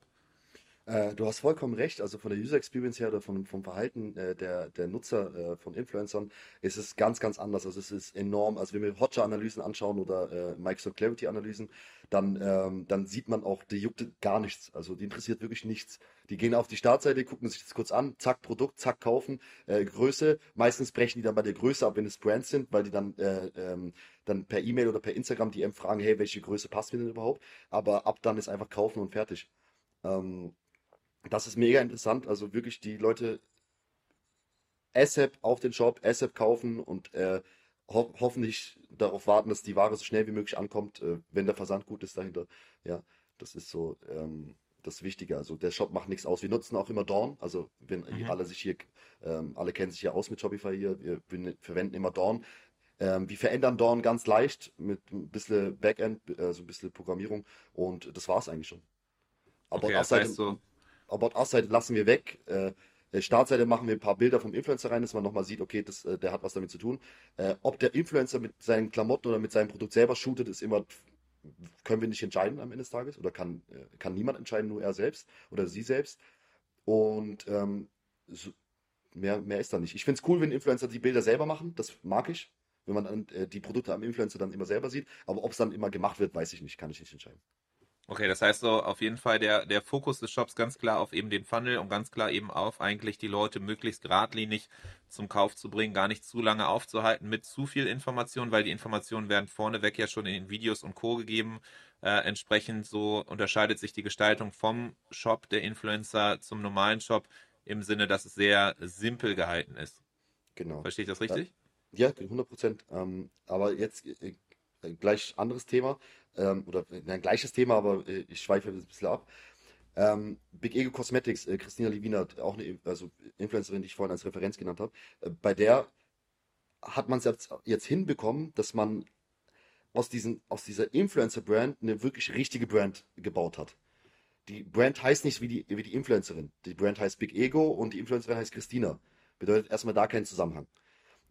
Äh, du hast vollkommen recht. Also von der User Experience her oder vom, vom Verhalten äh, der, der Nutzer äh, von Influencern ist es ganz, ganz anders. Also es ist enorm. Also wenn wir Hotjar-Analysen anschauen oder äh, Microsoft Clarity-Analysen, dann, ähm, dann sieht man auch, die juckt gar nichts. Also die interessiert wirklich nichts. Die gehen auf die Startseite, gucken sich das kurz an, zack, Produkt, zack, kaufen, äh, Größe. Meistens brechen die dann bei der Größe ab, wenn es Brands sind, weil die dann, äh, ähm, dann per E-Mail oder per Instagram DM fragen, hey, welche Größe passt mir denn überhaupt? Aber ab dann ist einfach kaufen und fertig. Ähm, das ist mega interessant. Also wirklich die Leute ASAP auf den Shop, ASAP kaufen und äh, ho hoffentlich darauf warten, dass die Ware so schnell wie möglich ankommt, äh, wenn der Versand gut ist dahinter. Ja, das ist so ähm, das Wichtige. Also der Shop macht nichts aus. Wir nutzen auch immer Dawn. Also wenn mhm. alle sich hier, ähm, alle kennen sich ja aus mit Shopify hier, wir, wir verwenden immer Dawn. Ähm, wir verändern Dawn ganz leicht mit ein bisschen Backend, also ein bisschen Programmierung und das war es eigentlich schon. Aber okay, das heißt so, About Us-Seite lassen wir weg. Äh, Startseite machen wir ein paar Bilder vom Influencer rein, dass man nochmal sieht, okay, das, äh, der hat was damit zu tun. Äh, ob der Influencer mit seinen Klamotten oder mit seinem Produkt selber shootet, ist immer, können wir nicht entscheiden am Ende des Tages oder kann, äh, kann niemand entscheiden, nur er selbst oder sie selbst. Und ähm, so, mehr, mehr ist da nicht. Ich finde es cool, wenn Influencer die Bilder selber machen, das mag ich, wenn man dann, äh, die Produkte am Influencer dann immer selber sieht. Aber ob es dann immer gemacht wird, weiß ich nicht, kann ich nicht entscheiden. Okay, das heißt so auf jeden Fall der, der Fokus des Shops ganz klar auf eben den Funnel und ganz klar eben auf eigentlich die Leute möglichst geradlinig zum Kauf zu bringen, gar nicht zu lange aufzuhalten mit zu viel Information, weil die Informationen werden vorneweg ja schon in den Videos und Co. gegeben. Äh, entsprechend so unterscheidet sich die Gestaltung vom Shop der Influencer zum normalen Shop im Sinne, dass es sehr simpel gehalten ist. Genau. Verstehe ich das richtig? Ja, 100 Prozent. Ähm, aber jetzt äh, gleich anderes Thema ähm, oder ein gleiches Thema, aber äh, ich schweife ein bisschen ab. Ähm, Big Ego Cosmetics, äh, Christina Livina, auch eine also Influencerin, die ich vorhin als Referenz genannt habe, äh, bei der hat man es jetzt, jetzt hinbekommen, dass man aus, diesen, aus dieser Influencer-Brand eine wirklich richtige Brand gebaut hat. Die Brand heißt nicht wie die, wie die Influencerin. Die Brand heißt Big Ego und die Influencerin heißt Christina. Bedeutet erstmal da keinen Zusammenhang.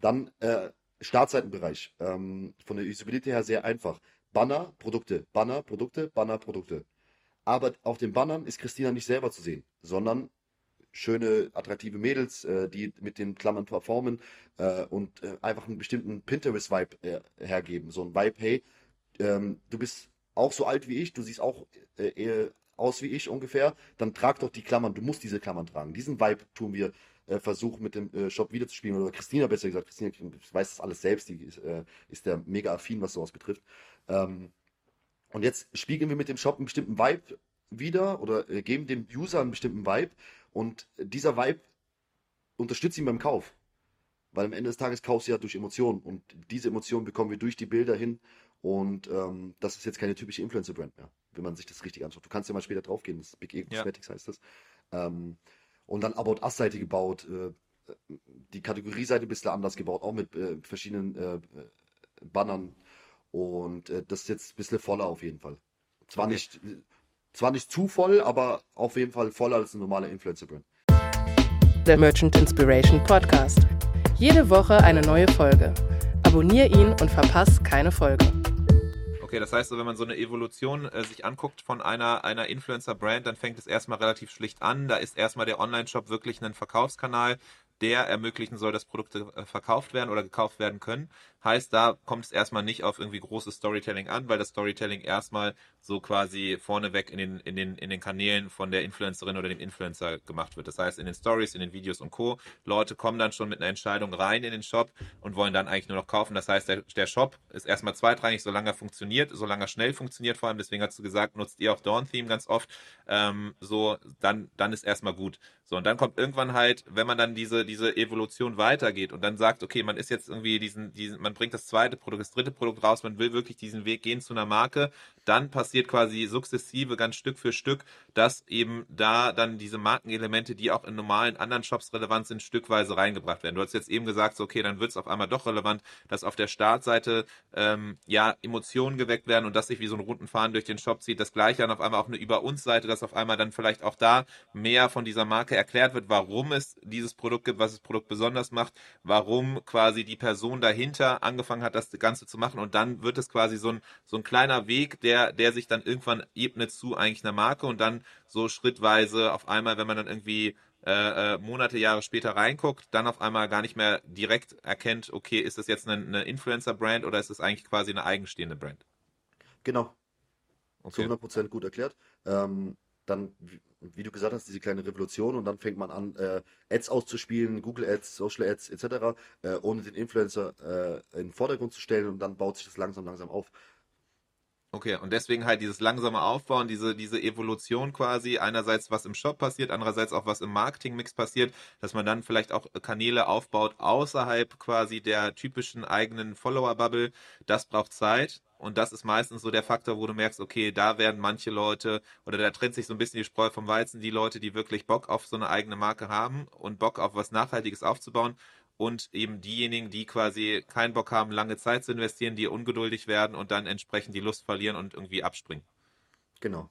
Dann äh, Startseitenbereich. Ähm, von der Usability her sehr einfach. Banner, Produkte, Banner, Produkte, Banner, Produkte. Aber auf den Bannern ist Christina nicht selber zu sehen, sondern schöne, attraktive Mädels, äh, die mit den Klammern performen äh, und äh, einfach einen bestimmten Pinterest-Vibe äh, hergeben. So ein Vibe, hey, ähm, du bist auch so alt wie ich, du siehst auch äh, aus wie ich ungefähr, dann trag doch die Klammern, du musst diese Klammern tragen. Diesen Vibe tun wir äh, versucht, mit dem Shop wiederzuspielen. Oder Christina besser gesagt, Christina weiß das alles selbst, die ist, ist der mega affin, was sowas betrifft. Ähm, und jetzt spiegeln wir mit dem Shop einen bestimmten Vibe wieder oder äh, geben dem User einen bestimmten Vibe und dieser Vibe unterstützt ihn beim Kauf. Weil am Ende des Tages kaufst du ja durch Emotionen und diese Emotionen bekommen wir durch die Bilder hin und ähm, das ist jetzt keine typische Influencer-Brand mehr, wenn man sich das richtig anschaut. Du kannst ja mal später draufgehen, das Big E Cosmetics ja. heißt das. Ähm, und dann About Us-Seite gebaut, äh, die Kategorieseite ein bisschen anders gebaut, auch mit äh, verschiedenen äh, Bannern. Und äh, das ist jetzt ein bisschen voller auf jeden Fall. Zwar okay. nicht, zwar nicht zu voll, aber auf jeden Fall voller als ein normaler Influencer-Brand. Der Merchant Inspiration Podcast. Jede Woche eine neue Folge. Abonnier ihn und verpass keine Folge. Okay, das heißt, wenn man so eine Evolution äh, sich anguckt von einer, einer Influencer-Brand, dann fängt es erstmal relativ schlicht an. Da ist erstmal der Online-Shop wirklich ein Verkaufskanal, der ermöglichen soll, dass Produkte äh, verkauft werden oder gekauft werden können. Heißt, da kommt es erstmal nicht auf irgendwie großes Storytelling an, weil das Storytelling erstmal so quasi vorneweg in den, in den, in den Kanälen von der Influencerin oder dem Influencer gemacht wird. Das heißt, in den Stories, in den Videos und Co. Leute kommen dann schon mit einer Entscheidung rein in den Shop und wollen dann eigentlich nur noch kaufen. Das heißt, der, der Shop ist erstmal zweitrangig, solange er funktioniert, solange er schnell funktioniert vor allem. Deswegen hast du gesagt, nutzt ihr auch Dawn-Theme ganz oft. Ähm, so, dann, dann ist erstmal gut. So, und dann kommt irgendwann halt, wenn man dann diese, diese Evolution weitergeht und dann sagt, okay, man ist jetzt irgendwie diesen, diesen, man bringt das zweite Produkt, das dritte Produkt raus, man will wirklich diesen Weg gehen zu einer Marke, dann passiert quasi sukzessive, ganz Stück für Stück, dass eben da dann diese Markenelemente, die auch in normalen anderen Shops relevant sind, stückweise reingebracht werden. Du hast jetzt eben gesagt, so, okay, dann wird es auf einmal doch relevant, dass auf der Startseite ähm, ja Emotionen geweckt werden und dass sich wie so einen runden Faden durch den Shop zieht. Das gleiche dann auf einmal auch eine Über uns Seite, dass auf einmal dann vielleicht auch da mehr von dieser Marke erklärt wird, warum es dieses Produkt gibt, was das Produkt besonders macht, warum quasi die Person dahinter angefangen hat, das Ganze zu machen und dann wird es quasi so ein, so ein kleiner Weg, der, der sich dann irgendwann ebnet zu eigentlich einer Marke und dann so schrittweise auf einmal, wenn man dann irgendwie äh, äh, Monate, Jahre später reinguckt, dann auf einmal gar nicht mehr direkt erkennt, okay, ist das jetzt eine, eine Influencer-Brand oder ist das eigentlich quasi eine eigenstehende Brand? Genau. Okay. Zu 100% gut erklärt. Ähm, dann, wie du gesagt hast, diese kleine Revolution und dann fängt man an, äh, Ads auszuspielen, Google Ads, Social Ads etc., äh, ohne den Influencer äh, in den Vordergrund zu stellen und dann baut sich das langsam, langsam auf. Okay, und deswegen halt dieses langsame Aufbauen, diese, diese Evolution quasi, einerseits was im Shop passiert, andererseits auch was im Marketingmix passiert, dass man dann vielleicht auch Kanäle aufbaut außerhalb quasi der typischen eigenen Follower-Bubble. Das braucht Zeit. Und das ist meistens so der Faktor, wo du merkst, okay, da werden manche Leute oder da trennt sich so ein bisschen die Spreu vom Weizen, die Leute, die wirklich Bock auf so eine eigene Marke haben und Bock auf was Nachhaltiges aufzubauen und eben diejenigen, die quasi keinen Bock haben, lange Zeit zu investieren, die ungeduldig werden und dann entsprechend die Lust verlieren und irgendwie abspringen. Genau.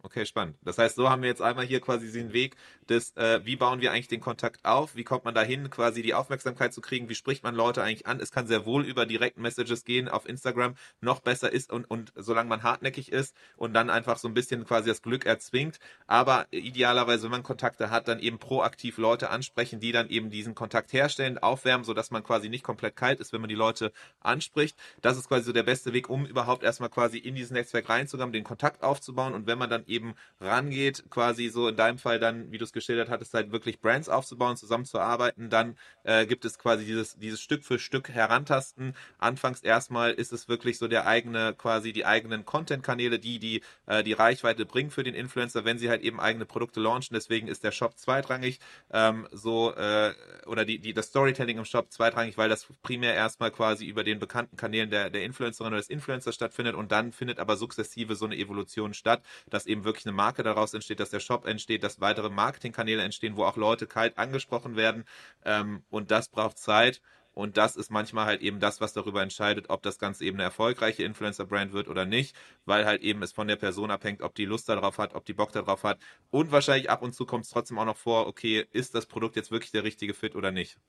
Okay, spannend. Das heißt, so haben wir jetzt einmal hier quasi den Weg des, äh, wie bauen wir eigentlich den Kontakt auf, wie kommt man dahin, quasi die Aufmerksamkeit zu kriegen, wie spricht man Leute eigentlich an. Es kann sehr wohl über Direct Messages gehen auf Instagram, noch besser ist und, und solange man hartnäckig ist und dann einfach so ein bisschen quasi das Glück erzwingt. Aber idealerweise, wenn man Kontakte hat, dann eben proaktiv Leute ansprechen, die dann eben diesen Kontakt herstellen, aufwärmen, sodass man quasi nicht komplett kalt ist, wenn man die Leute anspricht. Das ist quasi so der beste Weg, um überhaupt erstmal quasi in dieses Netzwerk reinzukommen, den Kontakt aufzubauen und wenn man dann eben rangeht, quasi so in deinem Fall dann, wie du es geschildert hattest, halt wirklich Brands aufzubauen, zusammenzuarbeiten, dann äh, gibt es quasi dieses, dieses Stück für Stück herantasten. Anfangs erstmal ist es wirklich so der eigene, quasi die eigenen Content-Kanäle, die die, äh, die Reichweite bringen für den Influencer, wenn sie halt eben eigene Produkte launchen. Deswegen ist der Shop zweitrangig, ähm, so, äh, oder die, die, das Storytelling im Shop zweitrangig, weil das primär erstmal quasi über den bekannten Kanälen der, der Influencerin oder des Influencers stattfindet und dann findet aber sukzessive so eine Evolution statt, dass eben wirklich eine Marke daraus entsteht, dass der Shop entsteht, dass weitere Marketingkanäle entstehen, wo auch Leute kalt angesprochen werden. Ähm, und das braucht Zeit. Und das ist manchmal halt eben das, was darüber entscheidet, ob das Ganze eben eine erfolgreiche Influencer-Brand wird oder nicht, weil halt eben es von der Person abhängt, ob die Lust darauf hat, ob die Bock darauf hat. Und wahrscheinlich ab und zu kommt es trotzdem auch noch vor, okay, ist das Produkt jetzt wirklich der richtige Fit oder nicht?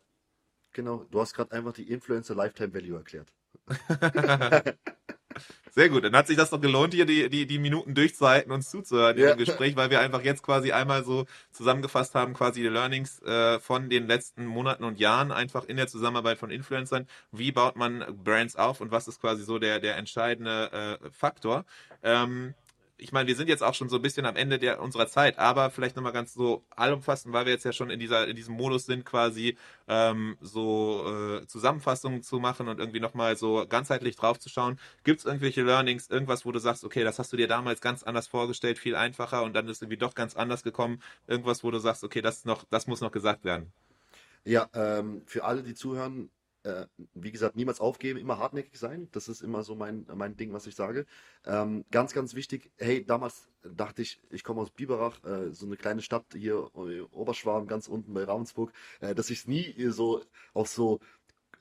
Genau, du hast gerade einfach die Influencer Lifetime Value erklärt. Sehr gut, dann hat sich das doch gelohnt, hier die, die, die Minuten durchzuhalten und zuzuhören ja. im Gespräch, weil wir einfach jetzt quasi einmal so zusammengefasst haben, quasi die Learnings äh, von den letzten Monaten und Jahren einfach in der Zusammenarbeit von Influencern. Wie baut man Brands auf und was ist quasi so der, der entscheidende äh, Faktor? Ähm, ich meine, wir sind jetzt auch schon so ein bisschen am Ende der, unserer Zeit, aber vielleicht nochmal ganz so allumfassend, weil wir jetzt ja schon in dieser, in diesem Modus sind, quasi ähm, so äh, Zusammenfassungen zu machen und irgendwie nochmal so ganzheitlich drauf zu schauen. Gibt es irgendwelche Learnings, irgendwas, wo du sagst, okay, das hast du dir damals ganz anders vorgestellt, viel einfacher und dann ist irgendwie doch ganz anders gekommen? Irgendwas, wo du sagst, okay, das noch, das muss noch gesagt werden. Ja, ähm, für alle, die zuhören, äh, wie gesagt, niemals aufgeben, immer hartnäckig sein. Das ist immer so mein, mein Ding, was ich sage. Ähm, ganz, ganz wichtig. Hey, damals dachte ich, ich komme aus Biberach, äh, so eine kleine Stadt hier, Oberschwarm, ganz unten bei Ravensburg, äh, dass ich es nie so auf so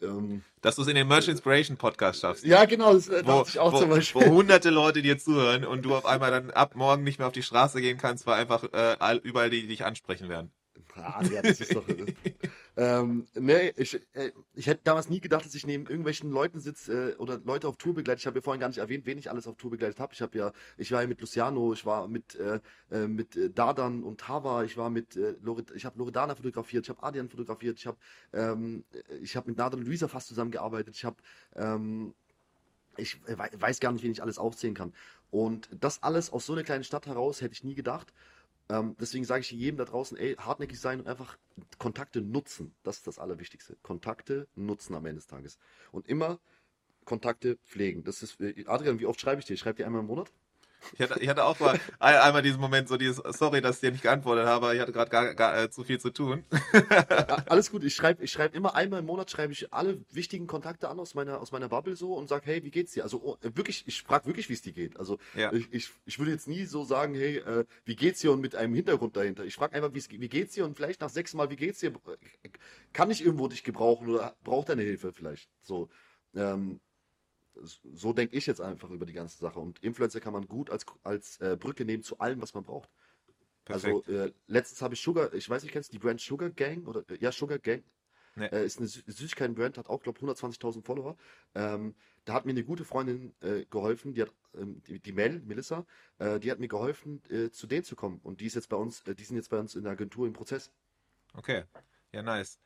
ähm, Dass du es in den Merch Inspiration Podcast schaffst. ja, genau, das äh, Wo, dachte ich auch wo, zum wo Beispiel. hunderte Leute dir zuhören und du auf einmal dann ab morgen nicht mehr auf die Straße gehen kannst, weil einfach äh, all- überall die, die dich ansprechen werden. Ah, ja, das ist doch. ähm, nee, ich, äh, ich hätte damals nie gedacht, dass ich neben irgendwelchen Leuten sitze äh, oder Leute auf Tour begleite. Ich habe ja vorhin gar nicht erwähnt, wen ich alles auf Tour begleitet habe. Ich habe ja, ich war ja mit Luciano, ich war mit, äh, äh, mit äh, Dardan und Tava, ich war mit äh, Lored, ich habe Loredana fotografiert, ich habe Adrian fotografiert, ich habe ähm, ich mit Nadel und Luisa fast zusammengearbeitet, ich habe ähm, ich wei- weiß gar nicht, wen ich alles aufzählen kann. Und das alles aus so einer kleinen Stadt heraus hätte ich nie gedacht. Ähm, deswegen sage ich jedem da draußen, ey, hartnäckig sein und einfach Kontakte nutzen. Das ist das Allerwichtigste. Kontakte nutzen am Ende des Tages. Und immer Kontakte pflegen. Das ist, äh, Adrian, wie oft schreibe ich dir? Ich schreibe dir einmal im Monat? Ich hatte, ich hatte auch mal ein- einmal diesen Moment, so dieses, sorry, dass ich dir nicht geantwortet habe, ich hatte gerade gar, gar äh, zu viel zu tun. Alles gut, ich schreibe ich schreib immer einmal im Monat, schreibe ich alle wichtigen Kontakte an aus meiner, aus meiner Bubble so und sage, hey, wie geht's dir? Also oh, wirklich, ich frage wirklich, wie es dir geht. Also Ja. ich, ich, ich würde jetzt nie so sagen, hey, äh, wie geht's dir und mit einem Hintergrund dahinter. Ich frage einfach, wie geht's dir und vielleicht nach sechs Mal, wie geht's dir? Kann ich irgendwo dich gebrauchen oder braucht deine Hilfe vielleicht? So, ähm, so denke ich jetzt einfach über die ganze Sache. Und Influencer kann man gut als, als äh, Brücke nehmen zu allem, was man braucht. Also äh, letztens habe ich Sugar, ich weiß nicht, kennst du die Brand Sugar Gang? Oder, äh, ja, Sugar Gang. Nee. Äh, ist eine Sü Süßigkeiten-Brand, hat auch, glaube ich, 120.000 Follower. Ähm, da hat mir eine gute Freundin äh, geholfen, die hat, ähm, die, die Mel, Melissa, äh, die hat mir geholfen, äh, zu denen zu kommen. Und die ist jetzt bei uns, äh, die sind jetzt bei uns in der Agentur im Prozess. Okay, ja, nice.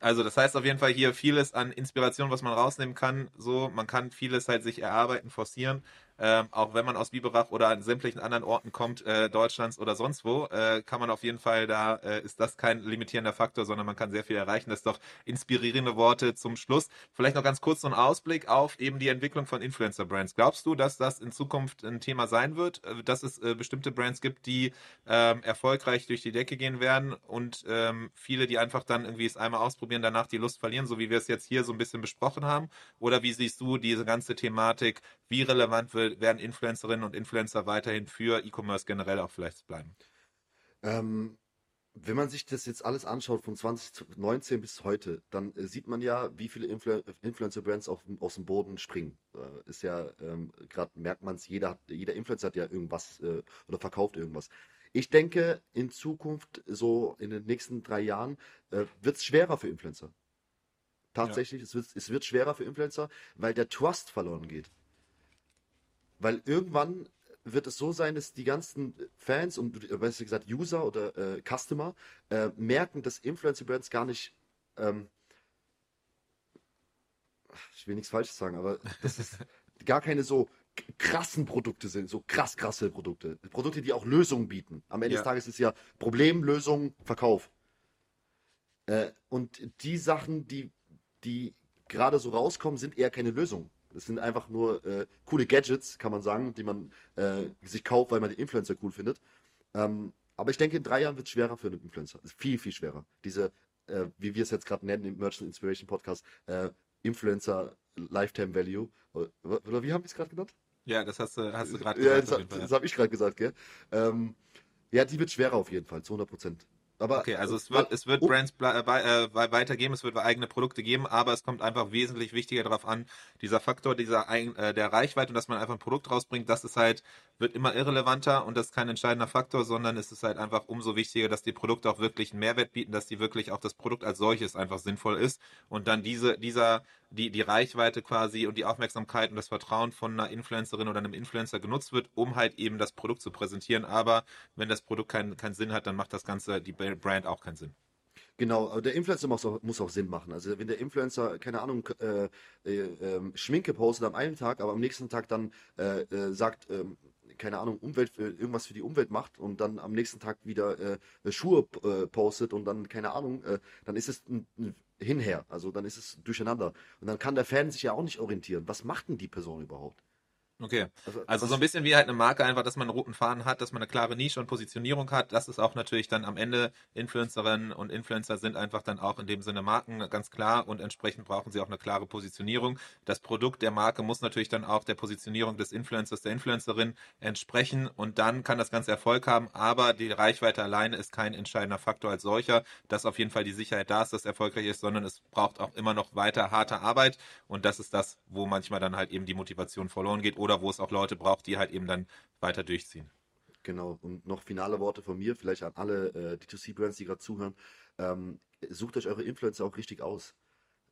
Also das heißt auf jeden Fall hier vieles an Inspiration, was man rausnehmen kann. So, man kann vieles halt sich erarbeiten, forcieren. Ähm, auch wenn man aus Biberach oder an sämtlichen anderen Orten kommt, äh, Deutschlands oder sonst wo, äh, kann man auf jeden Fall, da äh, ist das kein limitierender Faktor, sondern man kann sehr viel erreichen. Das ist doch inspirierende Worte zum Schluss. Vielleicht noch ganz kurz so ein Ausblick auf eben die Entwicklung von Influencer-Brands. Glaubst du, dass das in Zukunft ein Thema sein wird, äh, dass es äh, bestimmte Brands gibt, die ähm, erfolgreich durch die Decke gehen werden und ähm, viele, die einfach dann irgendwie es einmal ausprobieren, danach die Lust verlieren, so wie wir es jetzt hier so ein bisschen besprochen haben? Oder wie siehst du diese ganze Thematik? Wie relevant will, werden Influencerinnen und Influencer weiterhin für E-Commerce generell auch vielleicht bleiben? Ähm, wenn man sich das jetzt alles anschaut von 2019 bis heute, dann äh, sieht man ja, wie viele Influ Influencer-Brands aus dem Boden springen. Äh, ist ja, ähm, gerade merkt man es, jeder, jeder Influencer hat ja irgendwas äh, oder verkauft irgendwas. Ich denke, in Zukunft, so in den nächsten drei Jahren, äh, wird es schwerer für Influencer. Tatsächlich, es, wird, es wird schwerer für Influencer, weil der Trust verloren geht. Weil irgendwann wird es so sein, dass die ganzen Fans und äh, besser gesagt User oder äh, Customer äh, merken, dass Influencer-Brands gar nicht, ähm, ich will nichts Falsches sagen, aber dass es gar keine so krassen Produkte sind, so krass krasse Produkte. Produkte, die auch Lösungen bieten. Am Ende Ja. des Tages ist ja Problem, Lösung, Verkauf. Äh, und die Sachen, die, die gerade so rauskommen, sind eher keine Lösung. Das sind einfach nur äh, coole Gadgets, kann man sagen, die man äh, sich kauft, weil man die Influencer cool findet. Ähm, aber ich denke, in drei Jahren wird es schwerer für einen Influencer. Viel, viel schwerer. Diese, äh, wie wir es jetzt gerade nennen im Merchant Inspiration Podcast, äh, Influencer Lifetime Value. Oder, wie haben wir es gerade genannt? Ja, das hast du, hast du gerade Ja, gesagt. das, Fall, das ja. habe ich gerade gesagt, gell? Ähm, ja, die wird schwerer auf jeden Fall, zu 100 Prozent. Aber Okay, also es wird, es wird oh, Brands äh, äh, wei- weitergeben, es wird eigene Produkte geben, aber es kommt einfach wesentlich wichtiger darauf an, dieser Faktor dieser ein, äh, der Reichweite und dass man einfach ein Produkt rausbringt, das ist halt, wird immer irrelevanter und das ist kein entscheidender Faktor, sondern es ist halt einfach umso wichtiger, dass die Produkte auch wirklich einen Mehrwert bieten, dass die wirklich auch das Produkt als solches einfach sinnvoll ist und dann diese, dieser, die, die Reichweite quasi und die Aufmerksamkeit und das Vertrauen von einer Influencerin oder einem Influencer genutzt wird, um halt eben das Produkt zu präsentieren. Aber wenn das Produkt keinen keinen Sinn hat, dann macht das Ganze, die Brand auch keinen Sinn. Genau, aber der Influencer muss auch, muss auch Sinn machen. Also wenn der Influencer, keine Ahnung, äh, äh, ähm, Schminke postet am einen Tag, aber am nächsten Tag dann äh, äh, sagt, ähm, keine Ahnung, Umwelt, für, irgendwas für die Umwelt macht und dann am nächsten Tag wieder äh, Schuhe äh, postet und dann, keine Ahnung, äh, dann ist es ein, ein hinher. Also dann ist es durcheinander. Und dann kann der Fan sich ja auch nicht orientieren. Was macht denn die Person überhaupt? Okay. Also, also so ein bisschen wie halt eine Marke einfach, dass man einen roten Faden hat, dass man eine klare Nische und Positionierung hat. Das ist auch natürlich dann am Ende Influencerinnen und Influencer sind einfach dann auch in dem Sinne Marken ganz klar und entsprechend brauchen sie auch eine klare Positionierung. Das Produkt der Marke muss natürlich dann auch der Positionierung des Influencers, der Influencerin entsprechen und dann kann das Ganze Erfolg haben. Aber die Reichweite alleine ist kein entscheidender Faktor als solcher, dass auf jeden Fall die Sicherheit da ist, dass es erfolgreich ist, sondern es braucht auch immer noch weiter harte Arbeit und das ist das, wo manchmal dann halt eben die Motivation verloren geht oder wo es auch Leute braucht, die halt eben dann weiter durchziehen. Genau, und noch finale Worte von mir, vielleicht an alle äh, D2C-Brands, die gerade zuhören. Ähm, sucht euch eure Influencer auch richtig aus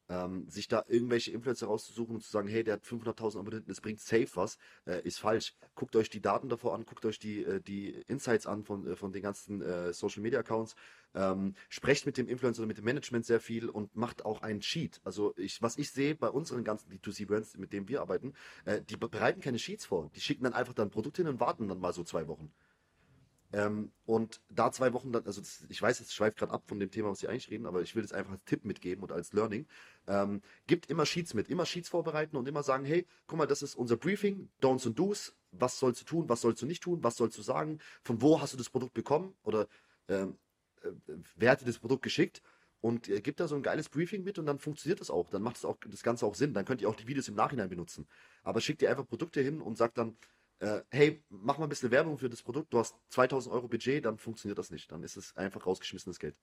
ähm, sich da irgendwelche Influencer rauszusuchen und zu sagen, hey, der hat 500.000 Abonnenten, das bringt safe was, äh, ist falsch. Guckt euch die Daten davor an, guckt euch die, äh, die Insights an von, äh, von den ganzen äh, Social Media Accounts, ähm, sprecht mit dem Influencer oder mit dem Management sehr viel und macht auch einen Sheet. Also ich, was ich sehe bei unseren ganzen D2C-Brands, mit denen wir arbeiten, äh, die bereiten keine Sheets vor. Die schicken dann einfach dann Produkte hin und warten dann mal so zwei Wochen. Ähm, und da zwei Wochen dann, also das, ich weiß, es schweift gerade ab von dem Thema, was Sie eigentlich reden, aber ich will es einfach als Tipp mitgeben und als Learning. Ähm, gibt immer Sheets mit, immer Sheets vorbereiten und immer sagen, hey, guck mal, das ist unser Briefing, Don'ts und Do's, was sollst du tun, was sollst du nicht tun, was sollst du sagen, von wo hast du das Produkt bekommen oder ähm, äh, wer hat dir das Produkt geschickt und äh, gibt da so ein geiles Briefing mit und dann funktioniert das auch, dann macht das, auch, das Ganze auch Sinn, dann könnt ihr auch die Videos im Nachhinein benutzen. Aber schickt ihr einfach Produkte hin und sagt dann, äh, hey, mach mal ein bisschen Werbung für das Produkt, du hast 2000 Euro Budget, dann funktioniert das nicht. Dann ist es einfach rausgeschmissenes Geld.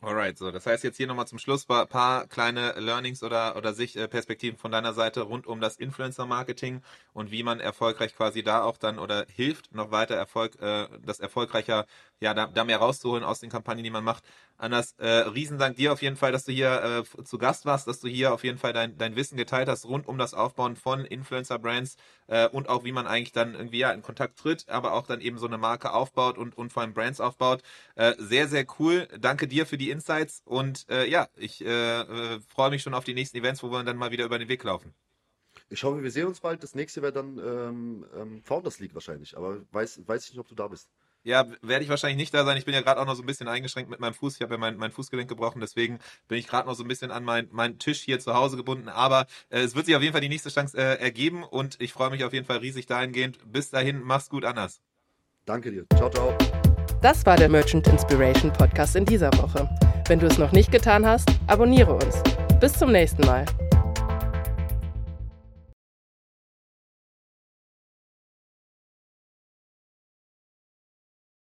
Alright, so. Das heißt jetzt hier nochmal zum Schluss ein paar kleine Learnings oder, oder Sichtperspektiven von deiner Seite rund um das Influencer-Marketing und wie man erfolgreich quasi da auch dann oder hilft, noch weiter Erfolg, äh, das erfolgreicher, ja, da, da mehr rauszuholen aus den Kampagnen, die man macht. Anders, äh, Riesendank dir auf jeden Fall, dass du hier äh, zu Gast warst, dass du hier auf jeden Fall dein, dein Wissen geteilt hast rund um das Aufbauen von Influencer-Brands äh, und auch wie man eigentlich dann irgendwie ja in Kontakt tritt, aber auch dann eben so eine Marke aufbaut und, und vor allem Brands aufbaut. Äh, sehr, sehr cool. Danke dir für die Insights und äh, ja, ich äh, äh, freue mich schon auf die nächsten Events, wo wir dann mal wieder über den Weg laufen. Ich hoffe, wir sehen uns bald. Das nächste wäre dann ähm, ähm, Founders League wahrscheinlich, aber weiß, weiß ich nicht, ob du da bist. Ja, werde ich wahrscheinlich nicht da sein. Ich bin ja gerade auch noch so ein bisschen eingeschränkt mit meinem Fuß. Ich habe ja mein, mein Fußgelenk gebrochen, deswegen bin ich gerade noch so ein bisschen an meinen mein Tisch hier zu Hause gebunden. Aber äh, es wird sich auf jeden Fall die nächste Chance äh, ergeben und ich freue mich auf jeden Fall riesig dahingehend. Bis dahin, mach's gut, Anders. Danke dir. Ciao, ciao. Das war der Merchant Inspiration Podcast in dieser Woche. Wenn du es noch nicht getan hast, abonniere uns. Bis zum nächsten Mal.